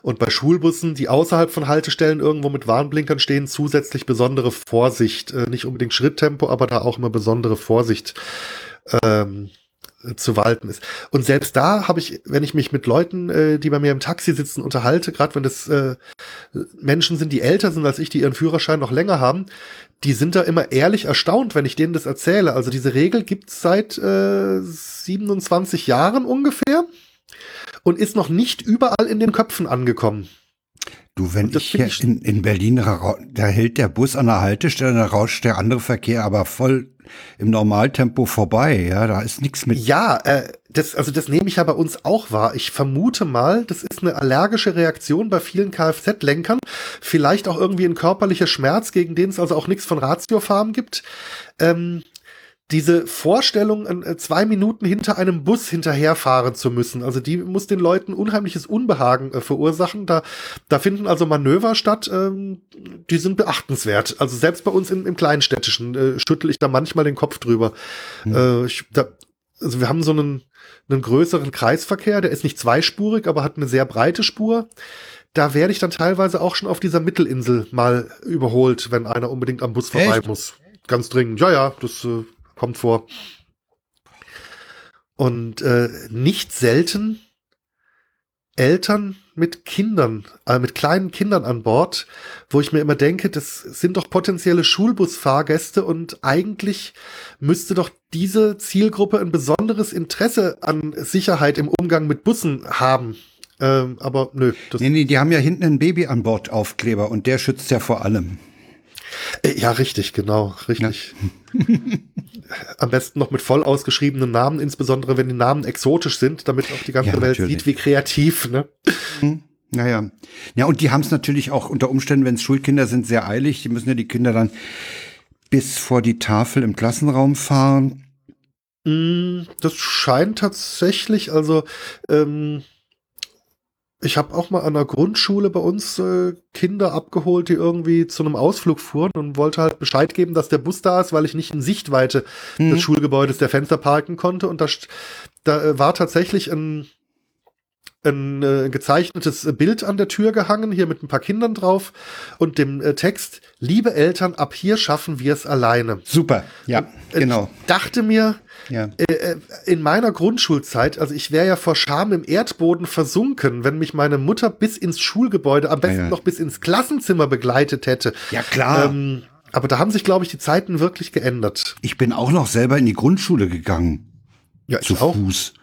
Und bei Schulbussen, die außerhalb von Haltestellen irgendwo mit Warnblinkern stehen, zusätzlich besondere Vorsicht. Äh, nicht unbedingt Schritttempo, aber da auch immer besondere Vorsicht ähm, zu walten ist. Und selbst da habe ich, wenn ich mich mit Leuten, äh, die bei mir im Taxi sitzen, unterhalte, gerade wenn das äh, Menschen sind, die älter sind als ich, die ihren Führerschein noch länger haben, die sind da immer ehrlich erstaunt, wenn ich denen das erzähle. Also diese Regel gibt's seit äh, 27 Jahren ungefähr und ist noch nicht überall in den Köpfen angekommen. Du, wenn ich hier in, in Berlin, da hält der Bus an der Haltestelle, da rauscht der andere Verkehr aber voll im Normaltempo vorbei. Ja, da ist nichts mit. Ja, äh, das, also das nehme ich ja bei uns auch wahr. Ich vermute mal, das ist eine allergische Reaktion bei vielen Kfz-Lenkern. Vielleicht auch irgendwie ein körperlicher Schmerz, gegen den es also auch nichts von Ratiofarm gibt. Ähm, diese Vorstellung, äh, zwei Minuten hinter einem Bus hinterherfahren zu müssen, also die muss den Leuten unheimliches Unbehagen äh, verursachen. Da, da finden also Manöver statt, ähm, die sind beachtenswert. Also selbst bei uns in, im Kleinstädtischen äh, schüttel ich da manchmal den Kopf drüber. Hm. Äh, ich, da, also wir haben so einen, einen größeren Kreisverkehr, der ist nicht zweispurig, aber hat eine sehr breite Spur da werde ich dann teilweise auch schon auf dieser Mittelinsel mal überholt, wenn einer unbedingt am Bus vorbei Echt? muss. Ganz dringend. Ja, ja, das äh, kommt vor. Und äh, nicht selten Eltern mit Kindern, äh, mit kleinen Kindern an Bord, wo ich mir immer denke, das sind doch potenzielle Schulbusfahrgäste und eigentlich müsste doch diese Zielgruppe ein besonderes Interesse an Sicherheit im Umgang mit Bussen haben. Ähm, aber nö. Das nee, nee, die haben ja hinten ein Baby an Bord Aufkleber und der schützt ja vor allem. Äh, ja, richtig, genau, richtig. Ja. Am besten noch mit voll ausgeschriebenen Namen, insbesondere wenn die Namen exotisch sind, damit auch die ganze ja, Welt sieht, wie kreativ, ne? Naja. Mhm. Ja, und die haben es natürlich auch unter Umständen, wenn es Schulkinder sind, sehr eilig. Die müssen ja die Kinder dann bis vor die Tafel im Klassenraum fahren. Mm, das scheint tatsächlich, also ähm, ich habe auch mal an der Grundschule bei uns äh, Kinder abgeholt, die irgendwie zu einem Ausflug fuhren und wollte halt Bescheid geben, dass der Bus da ist, weil ich nicht in Sichtweite mhm. des Schulgebäudes der Fenster parken konnte. Und da, da äh, war tatsächlich ein, ein äh, gezeichnetes Bild an der Tür gehangen, hier mit ein paar Kindern drauf und dem äh, Text, liebe Eltern, ab hier schaffen wir es alleine. Super, ja, äh, genau. Ich dachte mir, ja. Äh, äh, in meiner Grundschulzeit, also ich wäre ja vor Scham im Erdboden versunken, wenn mich meine Mutter bis ins Schulgebäude, am besten ja, ja. noch bis ins Klassenzimmer begleitet hätte. Ja, klar. Ähm, aber da haben sich, glaube ich, die Zeiten wirklich geändert. Ich bin auch noch selber in die Grundschule gegangen. Ja, ich zu auch. Fuß.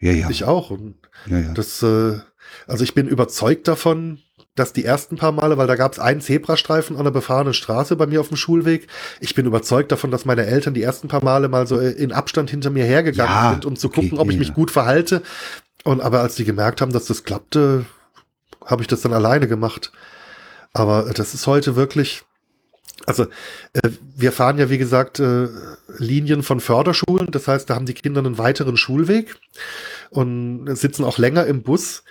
Ja, ja. Ich auch. Und ja, ja. Das, äh, also ich bin überzeugt davon, dass die ersten paar Male, weil da gab es einen Zebrastreifen an der befahrenen Straße bei mir auf dem Schulweg. Ich bin überzeugt davon, dass meine Eltern die ersten paar Male mal so äh, in Abstand hinter mir hergegangen ja, sind, um zu gucken, okay, ob ich mich gut verhalte. Und aber als die gemerkt haben, dass das klappte, habe ich das dann alleine gemacht. Aber das ist heute wirklich, also äh, wir fahren ja wie gesagt äh, Linien von Förderschulen, das heißt, da haben die Kinder einen weiteren Schulweg und sitzen auch länger im Bus.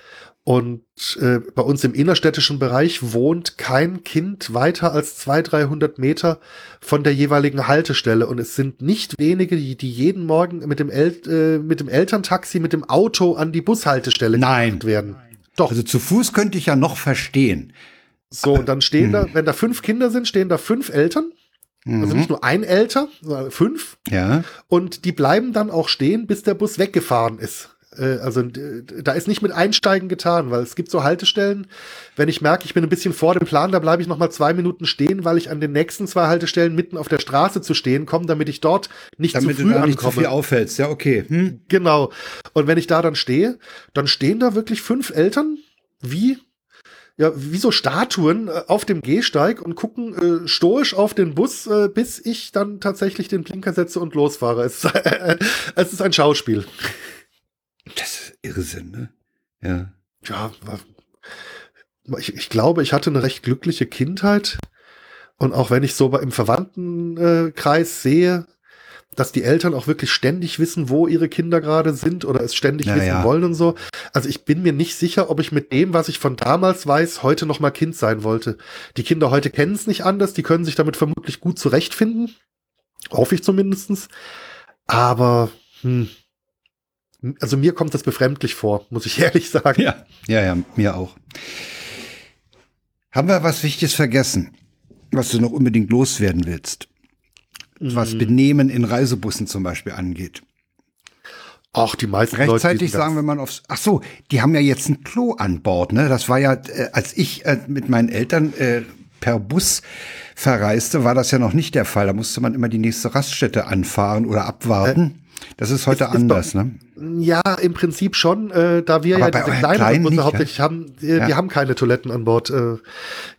Und äh, bei uns im innerstädtischen Bereich wohnt kein Kind weiter als 200, 300 Meter von der jeweiligen Haltestelle. Und es sind nicht wenige, die, die jeden Morgen mit dem, El äh, mit dem Elterntaxi, mit dem Auto an die Bushaltestelle Nein. werden. Doch. Also zu Fuß könnte ich ja noch verstehen. So, und dann stehen da, hm. wenn da fünf Kinder sind, stehen da fünf Eltern. Also mhm. nicht nur ein Älter, sondern fünf. Ja. Und die bleiben dann auch stehen, bis der Bus weggefahren ist. Äh, also da ist nicht mit Einsteigen getan, weil es gibt so Haltestellen, wenn ich merke, ich bin ein bisschen vor dem Plan, da bleibe ich noch mal zwei Minuten stehen, weil ich an den nächsten zwei Haltestellen mitten auf der Straße zu stehen komme, damit ich dort nicht damit zu früh du da nicht zu viel auffällst. Ja, okay. Hm. Genau. Und wenn ich da dann stehe, dann stehen da wirklich fünf Eltern, wie ja, wie so Statuen äh, auf dem Gehsteig und gucken äh, stoisch auf den Bus, äh, bis ich dann tatsächlich den Blinker setze und losfahre. Es, äh, es ist ein Schauspiel. Das ist Irrsinn, ne? Ja. Ja, ich, ich glaube, ich hatte eine recht glückliche Kindheit. Und auch wenn ich so im Verwandtenkreis sehe, dass die Eltern auch wirklich ständig wissen, wo ihre Kinder gerade sind oder es ständig ja, wissen wollen und so. Also ich bin mir nicht sicher, ob ich mit dem, was ich von damals weiß, heute noch mal Kind sein wollte. Die Kinder heute kennen es nicht anders, die können sich damit vermutlich gut zurechtfinden. Hoffe ich zumindestens. Aber hm, also mir kommt das befremdlich vor, muss ich ehrlich sagen. Ja, ja, ja, mir auch. Haben wir was Wichtiges vergessen, was du noch unbedingt loswerden willst? Was mhm. Benehmen in Reisebussen zum Beispiel angeht. Ach, die meisten Rechtzeitig Leute, sagen, wenn man aufs. Ach so, die haben ja jetzt ein Klo an Bord, ne? Das war ja, äh, als ich äh, mit meinen Eltern äh, per Bus verreiste, war das ja noch nicht der Fall. Da musste man immer die nächste Raststätte anfahren oder abwarten. Das ist heute ist, anders, ist, ne? Ja, im Prinzip schon, äh, da wir Aber ja diese kleinen Busse hauptsächlich ja? haben, äh, ja. die haben keine Toiletten an Bord. Äh,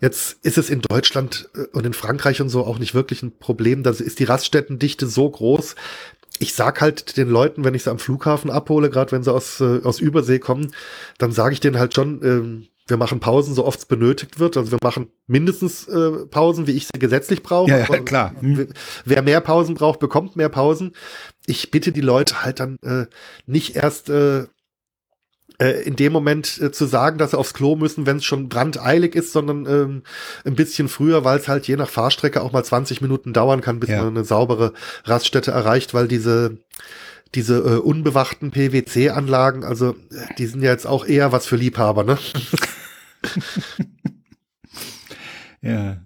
jetzt ist es in Deutschland äh, und in Frankreich und so auch nicht wirklich ein Problem. Da ist die Raststättendichte so groß. Ich sag halt den Leuten, wenn ich sie am Flughafen abhole, gerade wenn sie aus, äh, aus Übersee kommen, dann sage ich denen halt schon, äh, wir machen Pausen, so oft es benötigt wird. Also wir machen mindestens äh, Pausen, wie ich sie gesetzlich brauche. Ja, ja klar. Mhm. Wer mehr Pausen braucht, bekommt mehr Pausen. Ich bitte die Leute halt dann äh, nicht erst äh, äh, in dem Moment äh, zu sagen, dass sie aufs Klo müssen, wenn es schon brandeilig ist, sondern ähm, ein bisschen früher, weil es halt je nach Fahrstrecke auch mal 20 Minuten dauern kann, bis ja. man eine saubere Raststätte erreicht, weil diese diese äh, unbewachten PWC-Anlagen, also die sind ja jetzt auch eher was für Liebhaber, ne? ja.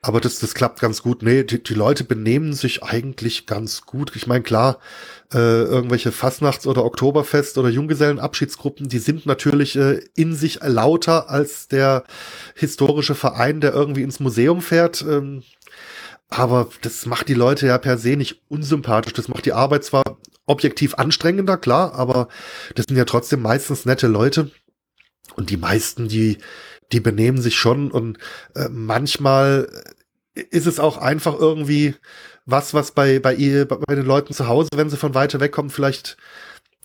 Aber das, das klappt ganz gut. Nee, die, die Leute benehmen sich eigentlich ganz gut. Ich meine, klar, äh, irgendwelche Fastnachts- oder Oktoberfest- oder Junggesellenabschiedsgruppen, die sind natürlich äh, in sich lauter als der historische Verein, der irgendwie ins Museum fährt. Ähm, aber das macht die Leute ja per se nicht unsympathisch. Das macht die Arbeit zwar objektiv anstrengender, klar, aber das sind ja trotzdem meistens nette Leute. Und die meisten, die, die benehmen sich schon und äh, manchmal ist es auch einfach irgendwie was, was bei, bei ihr, bei den Leuten zu Hause, wenn sie von weiter weg kommen, vielleicht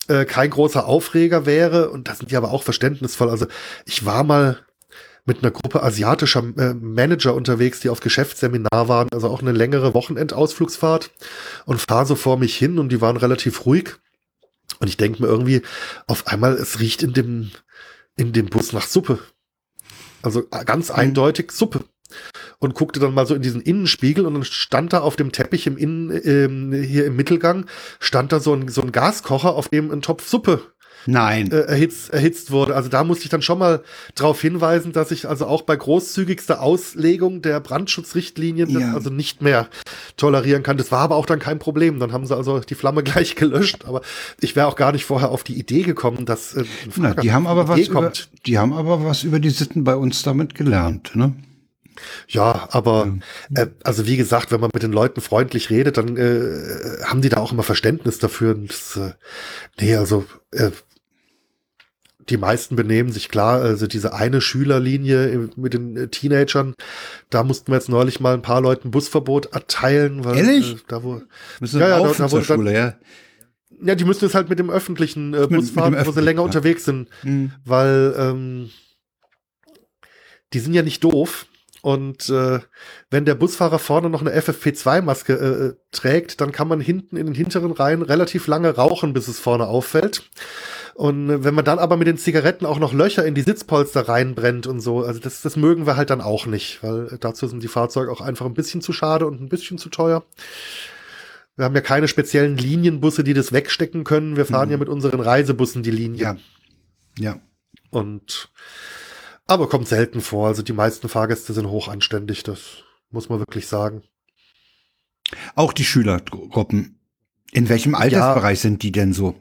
äh, kein großer Aufreger wäre. Und da sind die aber auch verständnisvoll. Also ich war mal mit einer Gruppe asiatischer äh, Manager unterwegs, die auf Geschäftsseminar waren, also auch eine längere Wochenendausflugsfahrt und fahre so vor mich hin und die waren relativ ruhig. Und ich denke mir irgendwie, auf einmal, es riecht in dem, in dem Bus nach Suppe. Also äh, ganz mhm. eindeutig Suppe. Und guckte dann mal so in diesen Innenspiegel und dann stand da auf dem Teppich im Innen, äh, hier im Mittelgang, stand da so ein, so ein Gaskocher, auf dem ein Topf Suppe Nein. Äh, erhitzt, erhitzt wurde. Also da musste ich dann schon mal darauf hinweisen, dass ich also auch bei großzügigster Auslegung der Brandschutzrichtlinien ja. das also nicht mehr tolerieren kann. Das war aber auch dann kein Problem. Dann haben sie also die Flamme gleich gelöscht. Aber ich wäre auch gar nicht vorher auf die Idee gekommen, dass äh, Na, die haben aber was über, die haben aber was über die Sitten bei uns damit gelernt, ne? Ja, aber äh, also wie gesagt, wenn man mit den Leuten freundlich redet, dann äh, haben die da auch immer Verständnis dafür. Und das, äh, nee, also äh, die meisten benehmen sich klar, also diese eine Schülerlinie mit den äh, Teenagern, da mussten wir jetzt neulich mal ein paar Leuten Busverbot erteilen, weil Ehrlich? Äh, da wo müssen ja, ja, da, da, wo dann, Schule, ja. Ja, die müssen jetzt halt mit dem öffentlichen äh, Bus fahren, wo sie länger ja. unterwegs sind, mhm. weil ähm, die sind ja nicht doof. Und äh, wenn der Busfahrer vorne noch eine FFP2-Maske äh, trägt, dann kann man hinten in den hinteren Reihen relativ lange rauchen, bis es vorne auffällt. Und äh, wenn man dann aber mit den Zigaretten auch noch Löcher in die Sitzpolster reinbrennt und so, also das, das mögen wir halt dann auch nicht, weil dazu sind die Fahrzeuge auch einfach ein bisschen zu schade und ein bisschen zu teuer. Wir haben ja keine speziellen Linienbusse, die das wegstecken können. Wir fahren mhm. ja mit unseren Reisebussen die Linie. Ja. Ja. Und aber kommt selten vor. Also die meisten Fahrgäste sind hochanständig, das muss man wirklich sagen. Auch die Schülergruppen. In welchem Altersbereich ja, sind die denn so?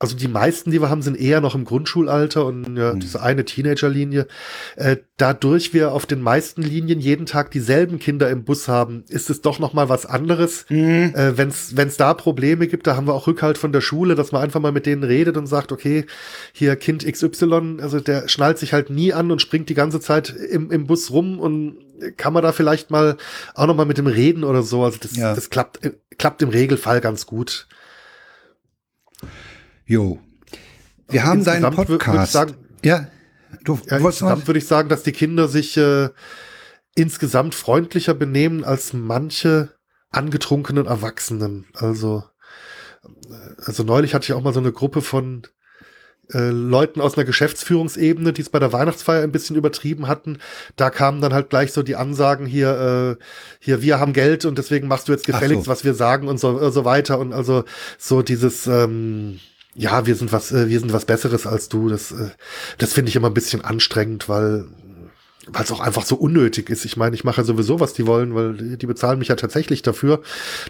Also die meisten, die wir haben, sind eher noch im Grundschulalter und ja, mhm. diese eine Teenagerlinie. Äh, dadurch wir auf den meisten Linien jeden Tag dieselben Kinder im Bus haben, ist es doch noch mal was anderes. Mhm. Äh, Wenn es da Probleme gibt, da haben wir auch Rückhalt von der Schule, dass man einfach mal mit denen redet und sagt, okay, hier Kind XY, also der schnallt sich halt nie an und springt die ganze Zeit im, im Bus rum und kann man da vielleicht mal auch noch mal mit dem reden oder so. Also das, ja. das klappt, äh, klappt im Regelfall ganz gut. Jo. Wir haben deinen Podcast. Sagen, ja, du ja, insgesamt würde ich sagen, dass die Kinder sich äh, insgesamt freundlicher benehmen als manche angetrunkenen Erwachsenen. Also, äh, also neulich hatte ich auch mal so eine Gruppe von äh, Leuten aus einer Geschäftsführungsebene, die es bei der Weihnachtsfeier ein bisschen übertrieben hatten. Da kamen dann halt gleich so die Ansagen hier, äh, hier, wir haben Geld und deswegen machst du jetzt gefälligst, so. was wir sagen und so, äh, so weiter. Und also so dieses, ähm, ja, wir sind was, äh, wir sind was Besseres als du. Das, äh, das finde ich immer ein bisschen anstrengend, weil weil es auch einfach so unnötig ist. Ich meine, ich mache ja sowieso, was die wollen, weil die bezahlen mich ja tatsächlich dafür.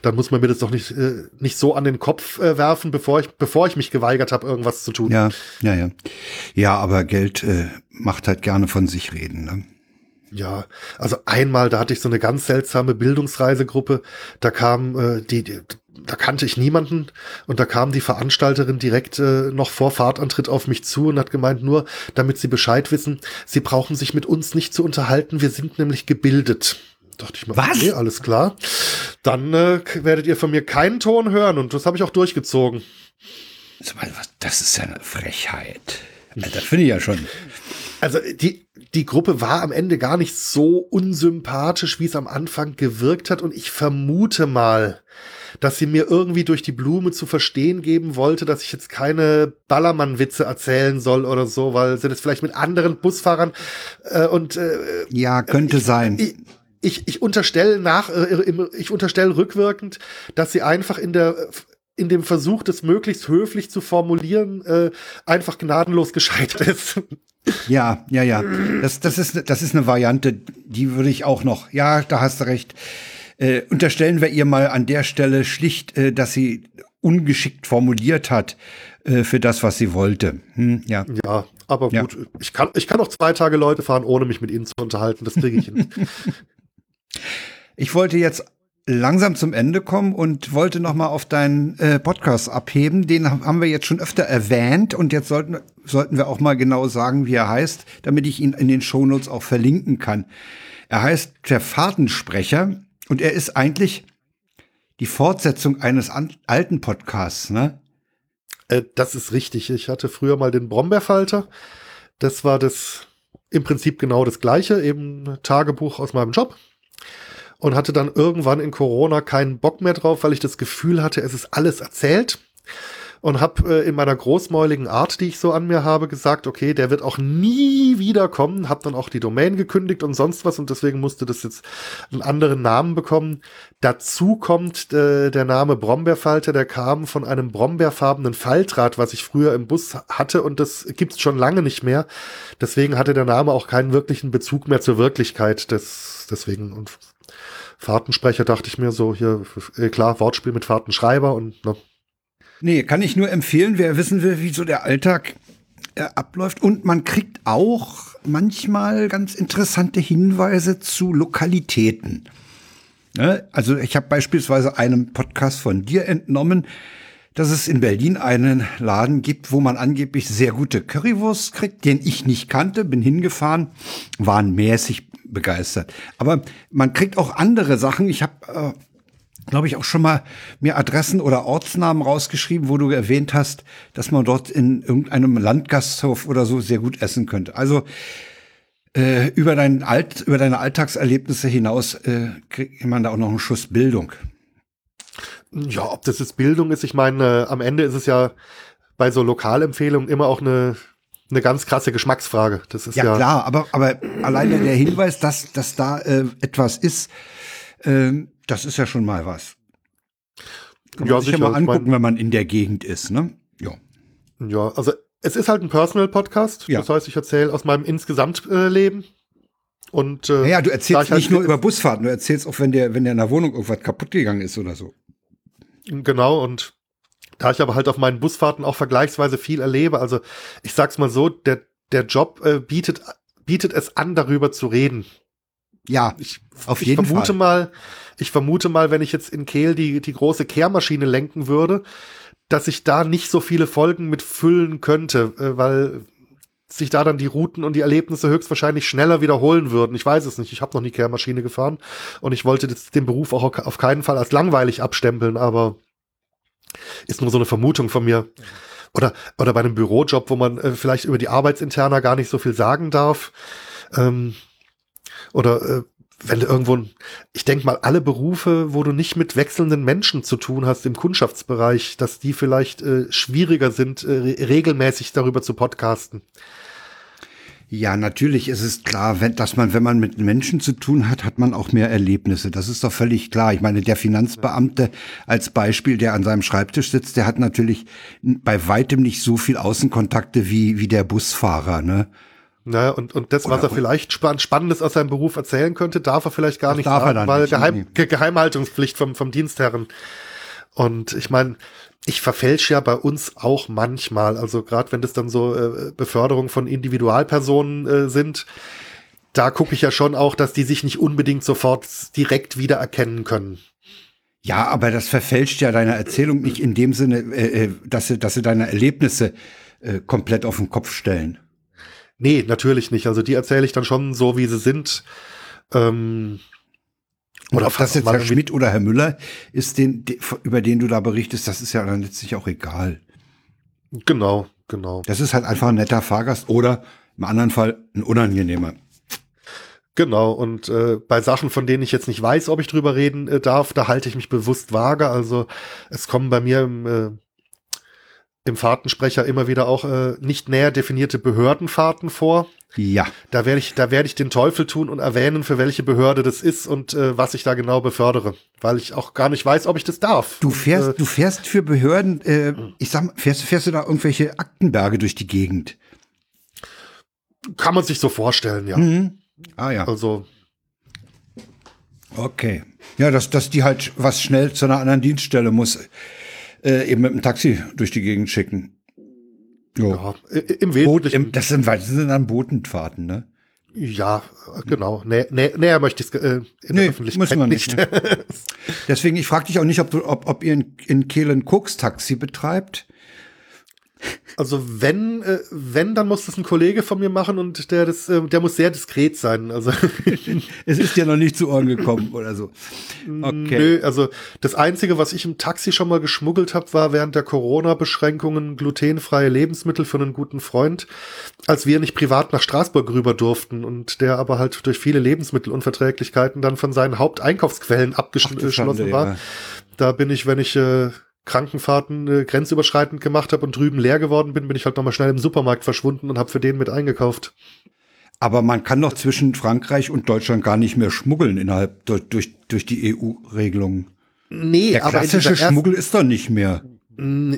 Dann muss man mir das doch nicht, äh, nicht so an den Kopf äh, werfen, bevor ich, bevor ich mich geweigert habe, irgendwas zu tun. Ja, ja, ja. Ja, aber Geld äh, macht halt gerne von sich reden. Ne? Ja, also einmal, da hatte ich so eine ganz seltsame Bildungsreisegruppe. Da kam äh, die, die da kannte ich niemanden und da kam die Veranstalterin direkt äh, noch vor Fahrtantritt auf mich zu und hat gemeint, nur damit Sie Bescheid wissen, Sie brauchen sich mit uns nicht zu unterhalten, wir sind nämlich gebildet. Dachte ich mal, Was? okay, alles klar. Dann äh, werdet ihr von mir keinen Ton hören und das habe ich auch durchgezogen. Das ist ja eine Frechheit. Das finde ich ja schon. Also die, die Gruppe war am Ende gar nicht so unsympathisch, wie es am Anfang gewirkt hat. Und ich vermute mal, dass sie mir irgendwie durch die Blume zu verstehen geben wollte, dass ich jetzt keine Ballermann-Witze erzählen soll oder so, weil sie das vielleicht mit anderen Busfahrern äh, und äh, ja könnte ich, sein. Ich, ich, ich unterstelle nach, äh, ich unterstelle rückwirkend, dass sie einfach in der in dem Versuch, das möglichst höflich zu formulieren, äh, einfach gnadenlos gescheitert ist. Ja, ja, ja. Das, das, ist, das ist eine Variante, die würde ich auch noch. Ja, da hast du recht. Äh, unterstellen wir ihr mal an der Stelle schlicht, äh, dass sie ungeschickt formuliert hat äh, für das, was sie wollte. Hm, ja. ja, aber gut. Ja. Ich, kann, ich kann auch zwei Tage Leute fahren, ohne mich mit ihnen zu unterhalten. Das kriege ich hin. ich wollte jetzt langsam zum Ende kommen und wollte noch mal auf deinen äh, Podcast abheben. Den haben wir jetzt schon öfter erwähnt und jetzt sollten, sollten wir auch mal genau sagen, wie er heißt, damit ich ihn in den Shownotes auch verlinken kann. Er heißt der Fahrtensprecher und er ist eigentlich die Fortsetzung eines alten Podcasts, ne? Äh, das ist richtig. Ich hatte früher mal den Brombeerfalter. Das war das im Prinzip genau das gleiche, eben Tagebuch aus meinem Job und hatte dann irgendwann in Corona keinen Bock mehr drauf, weil ich das Gefühl hatte, es ist alles erzählt und habe äh, in meiner großmäuligen Art, die ich so an mir habe, gesagt, okay, der wird auch nie wiederkommen, habe dann auch die Domain gekündigt und sonst was und deswegen musste das jetzt einen anderen Namen bekommen. Dazu kommt äh, der Name Brombeerfalter, der kam von einem brombeerfarbenen Faltrad, was ich früher im Bus hatte und das gibt's schon lange nicht mehr. Deswegen hatte der Name auch keinen wirklichen Bezug mehr zur Wirklichkeit. Das, deswegen und Fahrtensprecher dachte ich mir so, hier, äh, klar, Wortspiel mit Fahrtenschreiber und ne. Nee, kann ich nur empfehlen, wer wissen will, wie so der Alltag äh, abläuft. Und man kriegt auch manchmal ganz interessante Hinweise zu Lokalitäten. Ne? Also ich habe beispielsweise einem Podcast von dir entnommen, dass es in Berlin einen Laden gibt, wo man angeblich sehr gute Currywurst kriegt, den ich nicht kannte, bin hingefahren, waren mäßig begeistert. Aber man kriegt auch andere Sachen. Ich habe, äh, glaube ich, auch schon mal mir Adressen oder Ortsnamen rausgeschrieben, wo du erwähnt hast, dass man dort in irgendeinem Landgasthof oder so sehr gut essen könnte. Also äh, über, dein Alt, über deine Alltagserlebnisse hinaus äh, kriegt man da auch noch einen Schuss Bildung. Ja, ob das jetzt Bildung ist, ich meine, äh, am Ende ist es ja bei so Lokalempfehlungen immer auch eine eine ganz krasse Geschmacksfrage. Das ist ja, ja klar, aber aber alleine der Hinweis, dass dass da äh, etwas ist, äh, das ist ja schon mal was. Kann man ja, sich sicher. ja mal angucken, mein, wenn man in der Gegend ist, ne? Ja. Ja, also es ist halt ein Personal Podcast. Ja. Das heißt, ich erzähle aus meinem Insgesamtleben. Äh, und äh, ja, du erzählst halt nicht nur über Busfahrten, du erzählst auch, wenn der wenn der in der Wohnung irgendwas kaputt gegangen ist oder so. Genau und da ich aber halt auf meinen Busfahrten auch vergleichsweise viel erlebe, also ich sag's mal so, der, der Job äh, bietet, bietet es an, darüber zu reden. Ja, ich, auf jeden ich vermute Fall. mal, ich vermute mal, wenn ich jetzt in Kehl die, die große Kehrmaschine lenken würde, dass ich da nicht so viele Folgen mit füllen könnte, äh, weil sich da dann die Routen und die Erlebnisse höchstwahrscheinlich schneller wiederholen würden. Ich weiß es nicht. Ich habe noch nie Kehrmaschine gefahren und ich wollte den Beruf auch auf keinen Fall als langweilig abstempeln, aber ist nur so eine Vermutung von mir. Oder, oder bei einem Bürojob, wo man äh, vielleicht über die Arbeitsinterna gar nicht so viel sagen darf. Ähm, oder äh, wenn du irgendwo, ich denke mal, alle Berufe, wo du nicht mit wechselnden Menschen zu tun hast im Kundschaftsbereich, dass die vielleicht äh, schwieriger sind, äh, regelmäßig darüber zu podcasten. Ja, natürlich ist es klar, wenn, dass man, wenn man mit Menschen zu tun hat, hat man auch mehr Erlebnisse. Das ist doch völlig klar. Ich meine, der Finanzbeamte als Beispiel, der an seinem Schreibtisch sitzt, der hat natürlich bei weitem nicht so viel Außenkontakte wie, wie der Busfahrer, ne? Na, und, und das, was er vielleicht spann Spannendes aus seinem Beruf erzählen könnte, darf er vielleicht gar nicht sagen, weil nicht, Geheim, nee. Geheimhaltungspflicht vom, vom Dienstherren. Und ich meine, ich verfälsche ja bei uns auch manchmal, also gerade wenn das dann so äh, Beförderung von Individualpersonen äh, sind, da gucke ich ja schon auch, dass die sich nicht unbedingt sofort direkt wiedererkennen können. Ja, aber das verfälscht ja deine Erzählung nicht in dem Sinne, äh, äh, dass sie, dass sie deine Erlebnisse äh, komplett auf den Kopf stellen. Nee, natürlich nicht. Also die erzähle ich dann schon so, wie sie sind. Ähm, oder ob das jetzt Herr Schmidt oder Herr Müller ist, den, über den du da berichtest, das ist ja dann letztlich auch egal. Genau, genau. Das ist halt einfach ein netter Fahrgast oder im anderen Fall ein unangenehmer. Genau, und äh, bei Sachen, von denen ich jetzt nicht weiß, ob ich drüber reden äh, darf, da halte ich mich bewusst vage. Also es kommen bei mir im, äh, im Fahrtensprecher immer wieder auch äh, nicht näher definierte Behördenfahrten vor. Ja. Da werde ich, da werde ich den Teufel tun und erwähnen, für welche Behörde das ist und äh, was ich da genau befördere, weil ich auch gar nicht weiß, ob ich das darf. Du fährst, und, äh, du fährst für Behörden, äh, ich sag, fährst, fährst du da irgendwelche Aktenberge durch die Gegend? Kann man sich so vorstellen, ja. Mhm. Ah ja. Also. Okay. Ja, dass, dass die halt was schnell zu einer anderen Dienststelle muss, äh, eben mit dem Taxi durch die Gegend schicken. Jo. Ja, im Wesentlichen. das sind, sind dann Botenfahrten, ne? Ja, genau. Nä, nä, näher möchte ich es äh, in nee, der Öffentlichkeit muss man nicht. nicht. Ne? Deswegen, ich frage dich auch nicht, ob, du, ob, ob ihr in, in Kehlen Koks Taxi betreibt. Also wenn, äh, wenn, dann muss das ein Kollege von mir machen und der, das, äh, der muss sehr diskret sein. Also es ist ja noch nicht zu Ohren gekommen oder so. Okay. Nö, also das Einzige, was ich im Taxi schon mal geschmuggelt habe, war während der Corona-Beschränkungen glutenfreie Lebensmittel für einen guten Freund, als wir nicht privat nach Straßburg rüber durften und der aber halt durch viele Lebensmittelunverträglichkeiten dann von seinen Haupteinkaufsquellen abgeschlossen war. Ja. Da bin ich, wenn ich äh, Krankenfahrten äh, grenzüberschreitend gemacht habe und drüben leer geworden bin, bin ich halt nochmal schnell im Supermarkt verschwunden und habe für den mit eingekauft. Aber man kann doch zwischen Frankreich und Deutschland gar nicht mehr schmuggeln innerhalb durch, durch, durch die EU-Regelungen. Nee, der klassische Schmuggel ist doch nicht mehr.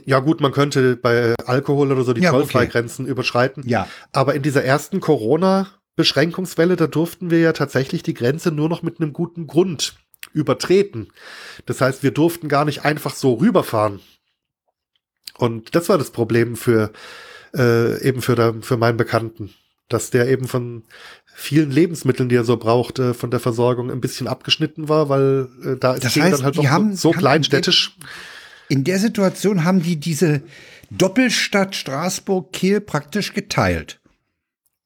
Ja gut, man könnte bei Alkohol oder so die ja, Zollfreigrenzen okay. überschreiten. Ja. Aber in dieser ersten Corona-Beschränkungswelle, da durften wir ja tatsächlich die Grenze nur noch mit einem guten Grund übertreten. Das heißt, wir durften gar nicht einfach so rüberfahren. Und das war das Problem für äh, eben für, der, für meinen Bekannten, dass der eben von vielen Lebensmitteln, die er so braucht, äh, von der Versorgung ein bisschen abgeschnitten war, weil äh, da ist das heißt, dann halt doch haben, so, so kleinstädtisch. In der Situation haben die diese Doppelstadt Straßburg-Kehl praktisch geteilt.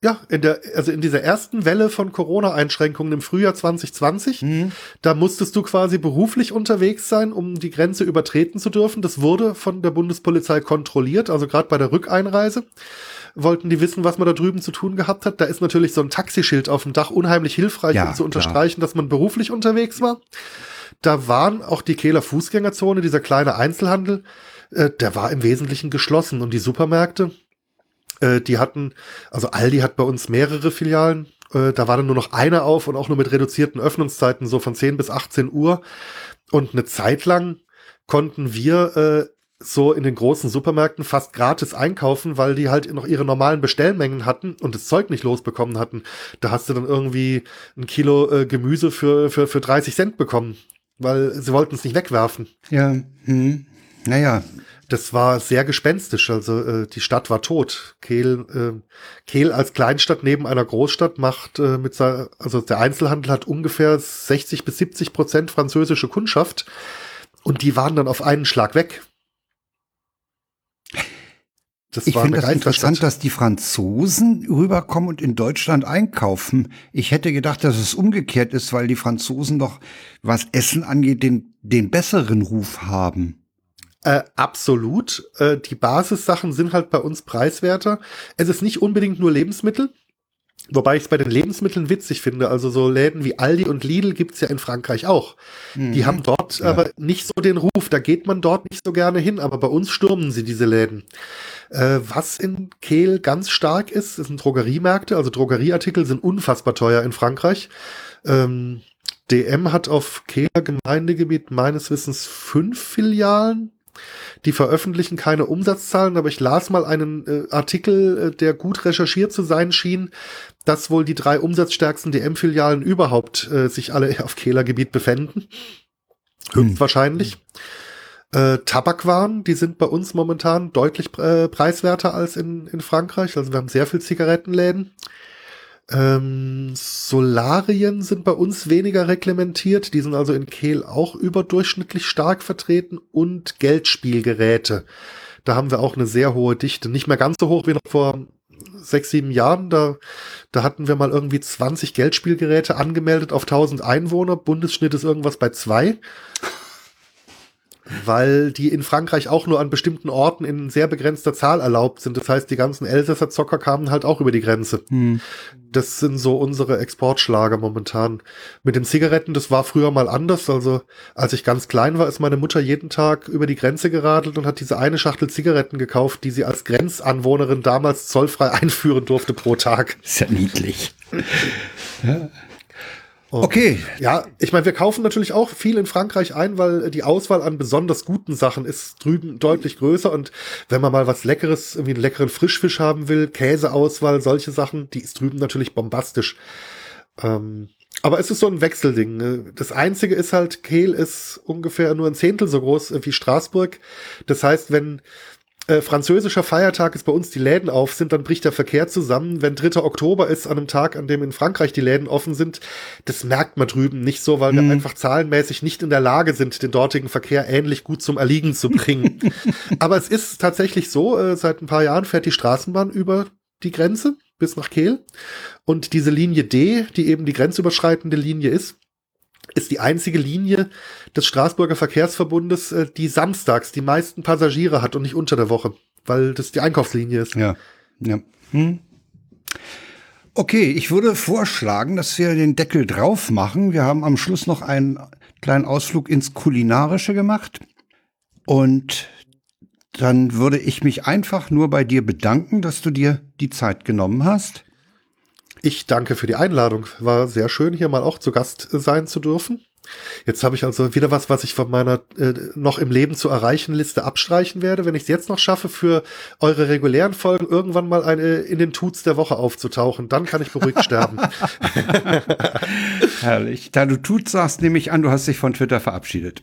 Ja, in der, also in dieser ersten Welle von Corona-Einschränkungen im Frühjahr 2020, mhm. da musstest du quasi beruflich unterwegs sein, um die Grenze übertreten zu dürfen. Das wurde von der Bundespolizei kontrolliert, also gerade bei der Rückeinreise wollten die wissen, was man da drüben zu tun gehabt hat. Da ist natürlich so ein Taxischild auf dem Dach unheimlich hilfreich, ja, um zu unterstreichen, klar. dass man beruflich unterwegs war. Da waren auch die Kehler Fußgängerzone, dieser kleine Einzelhandel, äh, der war im Wesentlichen geschlossen und die Supermärkte, äh, die hatten, also Aldi hat bei uns mehrere Filialen. Äh, da war dann nur noch eine auf und auch nur mit reduzierten Öffnungszeiten, so von 10 bis 18 Uhr. Und eine Zeit lang konnten wir äh, so in den großen Supermärkten fast gratis einkaufen, weil die halt noch ihre normalen Bestellmengen hatten und das Zeug nicht losbekommen hatten. Da hast du dann irgendwie ein Kilo äh, Gemüse für, für, für 30 Cent bekommen, weil sie wollten es nicht wegwerfen. Ja, hm. naja, das war sehr gespenstisch. Also äh, die Stadt war tot. Kehl, äh, Kehl als Kleinstadt neben einer Großstadt macht äh, mit seiner, also der Einzelhandel hat ungefähr 60 bis 70 Prozent französische Kundschaft und die waren dann auf einen Schlag weg. Das ich finde das interessant, dass die Franzosen rüberkommen und in Deutschland einkaufen. Ich hätte gedacht, dass es umgekehrt ist, weil die Franzosen doch, was Essen angeht, den, den besseren Ruf haben. Äh, absolut. Äh, die Basissachen sind halt bei uns preiswerter. Es ist nicht unbedingt nur Lebensmittel. Wobei ich es bei den Lebensmitteln witzig finde. Also so Läden wie Aldi und Lidl gibt's ja in Frankreich auch. Mhm. Die haben dort ja. aber nicht so den Ruf. Da geht man dort nicht so gerne hin. Aber bei uns stürmen sie diese Läden. Äh, was in Kehl ganz stark ist, sind Drogeriemärkte. Also Drogerieartikel sind unfassbar teuer in Frankreich. Ähm, DM hat auf Kehler Gemeindegebiet meines Wissens fünf Filialen die veröffentlichen keine Umsatzzahlen, aber ich las mal einen äh, Artikel, äh, der gut recherchiert zu sein schien, dass wohl die drei umsatzstärksten DM-Filialen überhaupt äh, sich alle auf Kehlergebiet befänden. Höchstwahrscheinlich. Hm. Äh, Tabakwaren, die sind bei uns momentan deutlich äh, preiswerter als in, in Frankreich. Also wir haben sehr viel Zigarettenläden. Ähm, Solarien sind bei uns weniger reglementiert. Die sind also in Kehl auch überdurchschnittlich stark vertreten und Geldspielgeräte. Da haben wir auch eine sehr hohe Dichte. Nicht mehr ganz so hoch wie noch vor sechs, sieben Jahren. Da, da hatten wir mal irgendwie 20 Geldspielgeräte angemeldet auf 1000 Einwohner. Bundesschnitt ist irgendwas bei zwei weil die in Frankreich auch nur an bestimmten Orten in sehr begrenzter Zahl erlaubt sind. Das heißt, die ganzen Elsässer Zocker kamen halt auch über die Grenze. Hm. Das sind so unsere Exportschlager momentan. Mit den Zigaretten, das war früher mal anders. Also als ich ganz klein war, ist meine Mutter jeden Tag über die Grenze geradelt und hat diese eine Schachtel Zigaretten gekauft, die sie als Grenzanwohnerin damals zollfrei einführen durfte pro Tag. Ist ja niedlich. ja. Okay. Ja, ich meine, wir kaufen natürlich auch viel in Frankreich ein, weil die Auswahl an besonders guten Sachen ist drüben deutlich größer. Und wenn man mal was Leckeres, irgendwie einen leckeren Frischfisch haben will, Käseauswahl, solche Sachen, die ist drüben natürlich bombastisch. Ähm, aber es ist so ein Wechselding. Ne? Das Einzige ist halt, Kehl ist ungefähr nur ein Zehntel so groß wie Straßburg. Das heißt, wenn äh, französischer Feiertag ist bei uns die Läden auf sind, dann bricht der Verkehr zusammen. Wenn 3. Oktober ist, an einem Tag, an dem in Frankreich die Läden offen sind, das merkt man drüben nicht so, weil hm. wir einfach zahlenmäßig nicht in der Lage sind, den dortigen Verkehr ähnlich gut zum Erliegen zu bringen. Aber es ist tatsächlich so, äh, seit ein paar Jahren fährt die Straßenbahn über die Grenze bis nach Kehl. Und diese Linie D, die eben die grenzüberschreitende Linie ist, ist die einzige Linie des Straßburger Verkehrsverbundes, äh, die samstags die meisten Passagiere hat und nicht unter der Woche, weil das die Einkaufslinie ist. Ja, ja. Hm. Okay, ich würde vorschlagen, dass wir den Deckel drauf machen. Wir haben am Schluss noch einen kleinen Ausflug ins Kulinarische gemacht. Und dann würde ich mich einfach nur bei dir bedanken, dass du dir die Zeit genommen hast. Ich danke für die Einladung. War sehr schön, hier mal auch zu Gast sein zu dürfen. Jetzt habe ich also wieder was, was ich von meiner äh, noch im Leben zu erreichen Liste abstreichen werde. Wenn ich es jetzt noch schaffe, für eure regulären Folgen irgendwann mal eine in den Tuts der Woche aufzutauchen, dann kann ich beruhigt sterben. Herrlich. Da du Tuts sagst, nehme ich an, du hast dich von Twitter verabschiedet.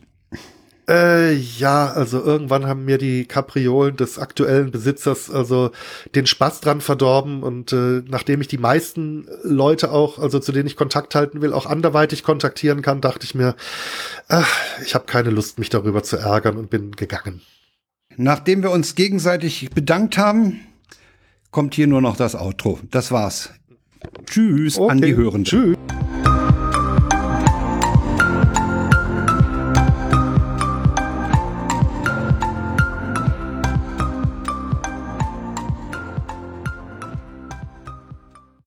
Äh, ja, also irgendwann haben mir die Kapriolen des aktuellen Besitzers also den Spaß dran verdorben und äh, nachdem ich die meisten Leute auch, also zu denen ich Kontakt halten will, auch anderweitig kontaktieren kann, dachte ich mir, ach, ich habe keine Lust, mich darüber zu ärgern und bin gegangen. Nachdem wir uns gegenseitig bedankt haben, kommt hier nur noch das Outro. Das war's. Tschüss okay. an die Hörenden. Tschüss.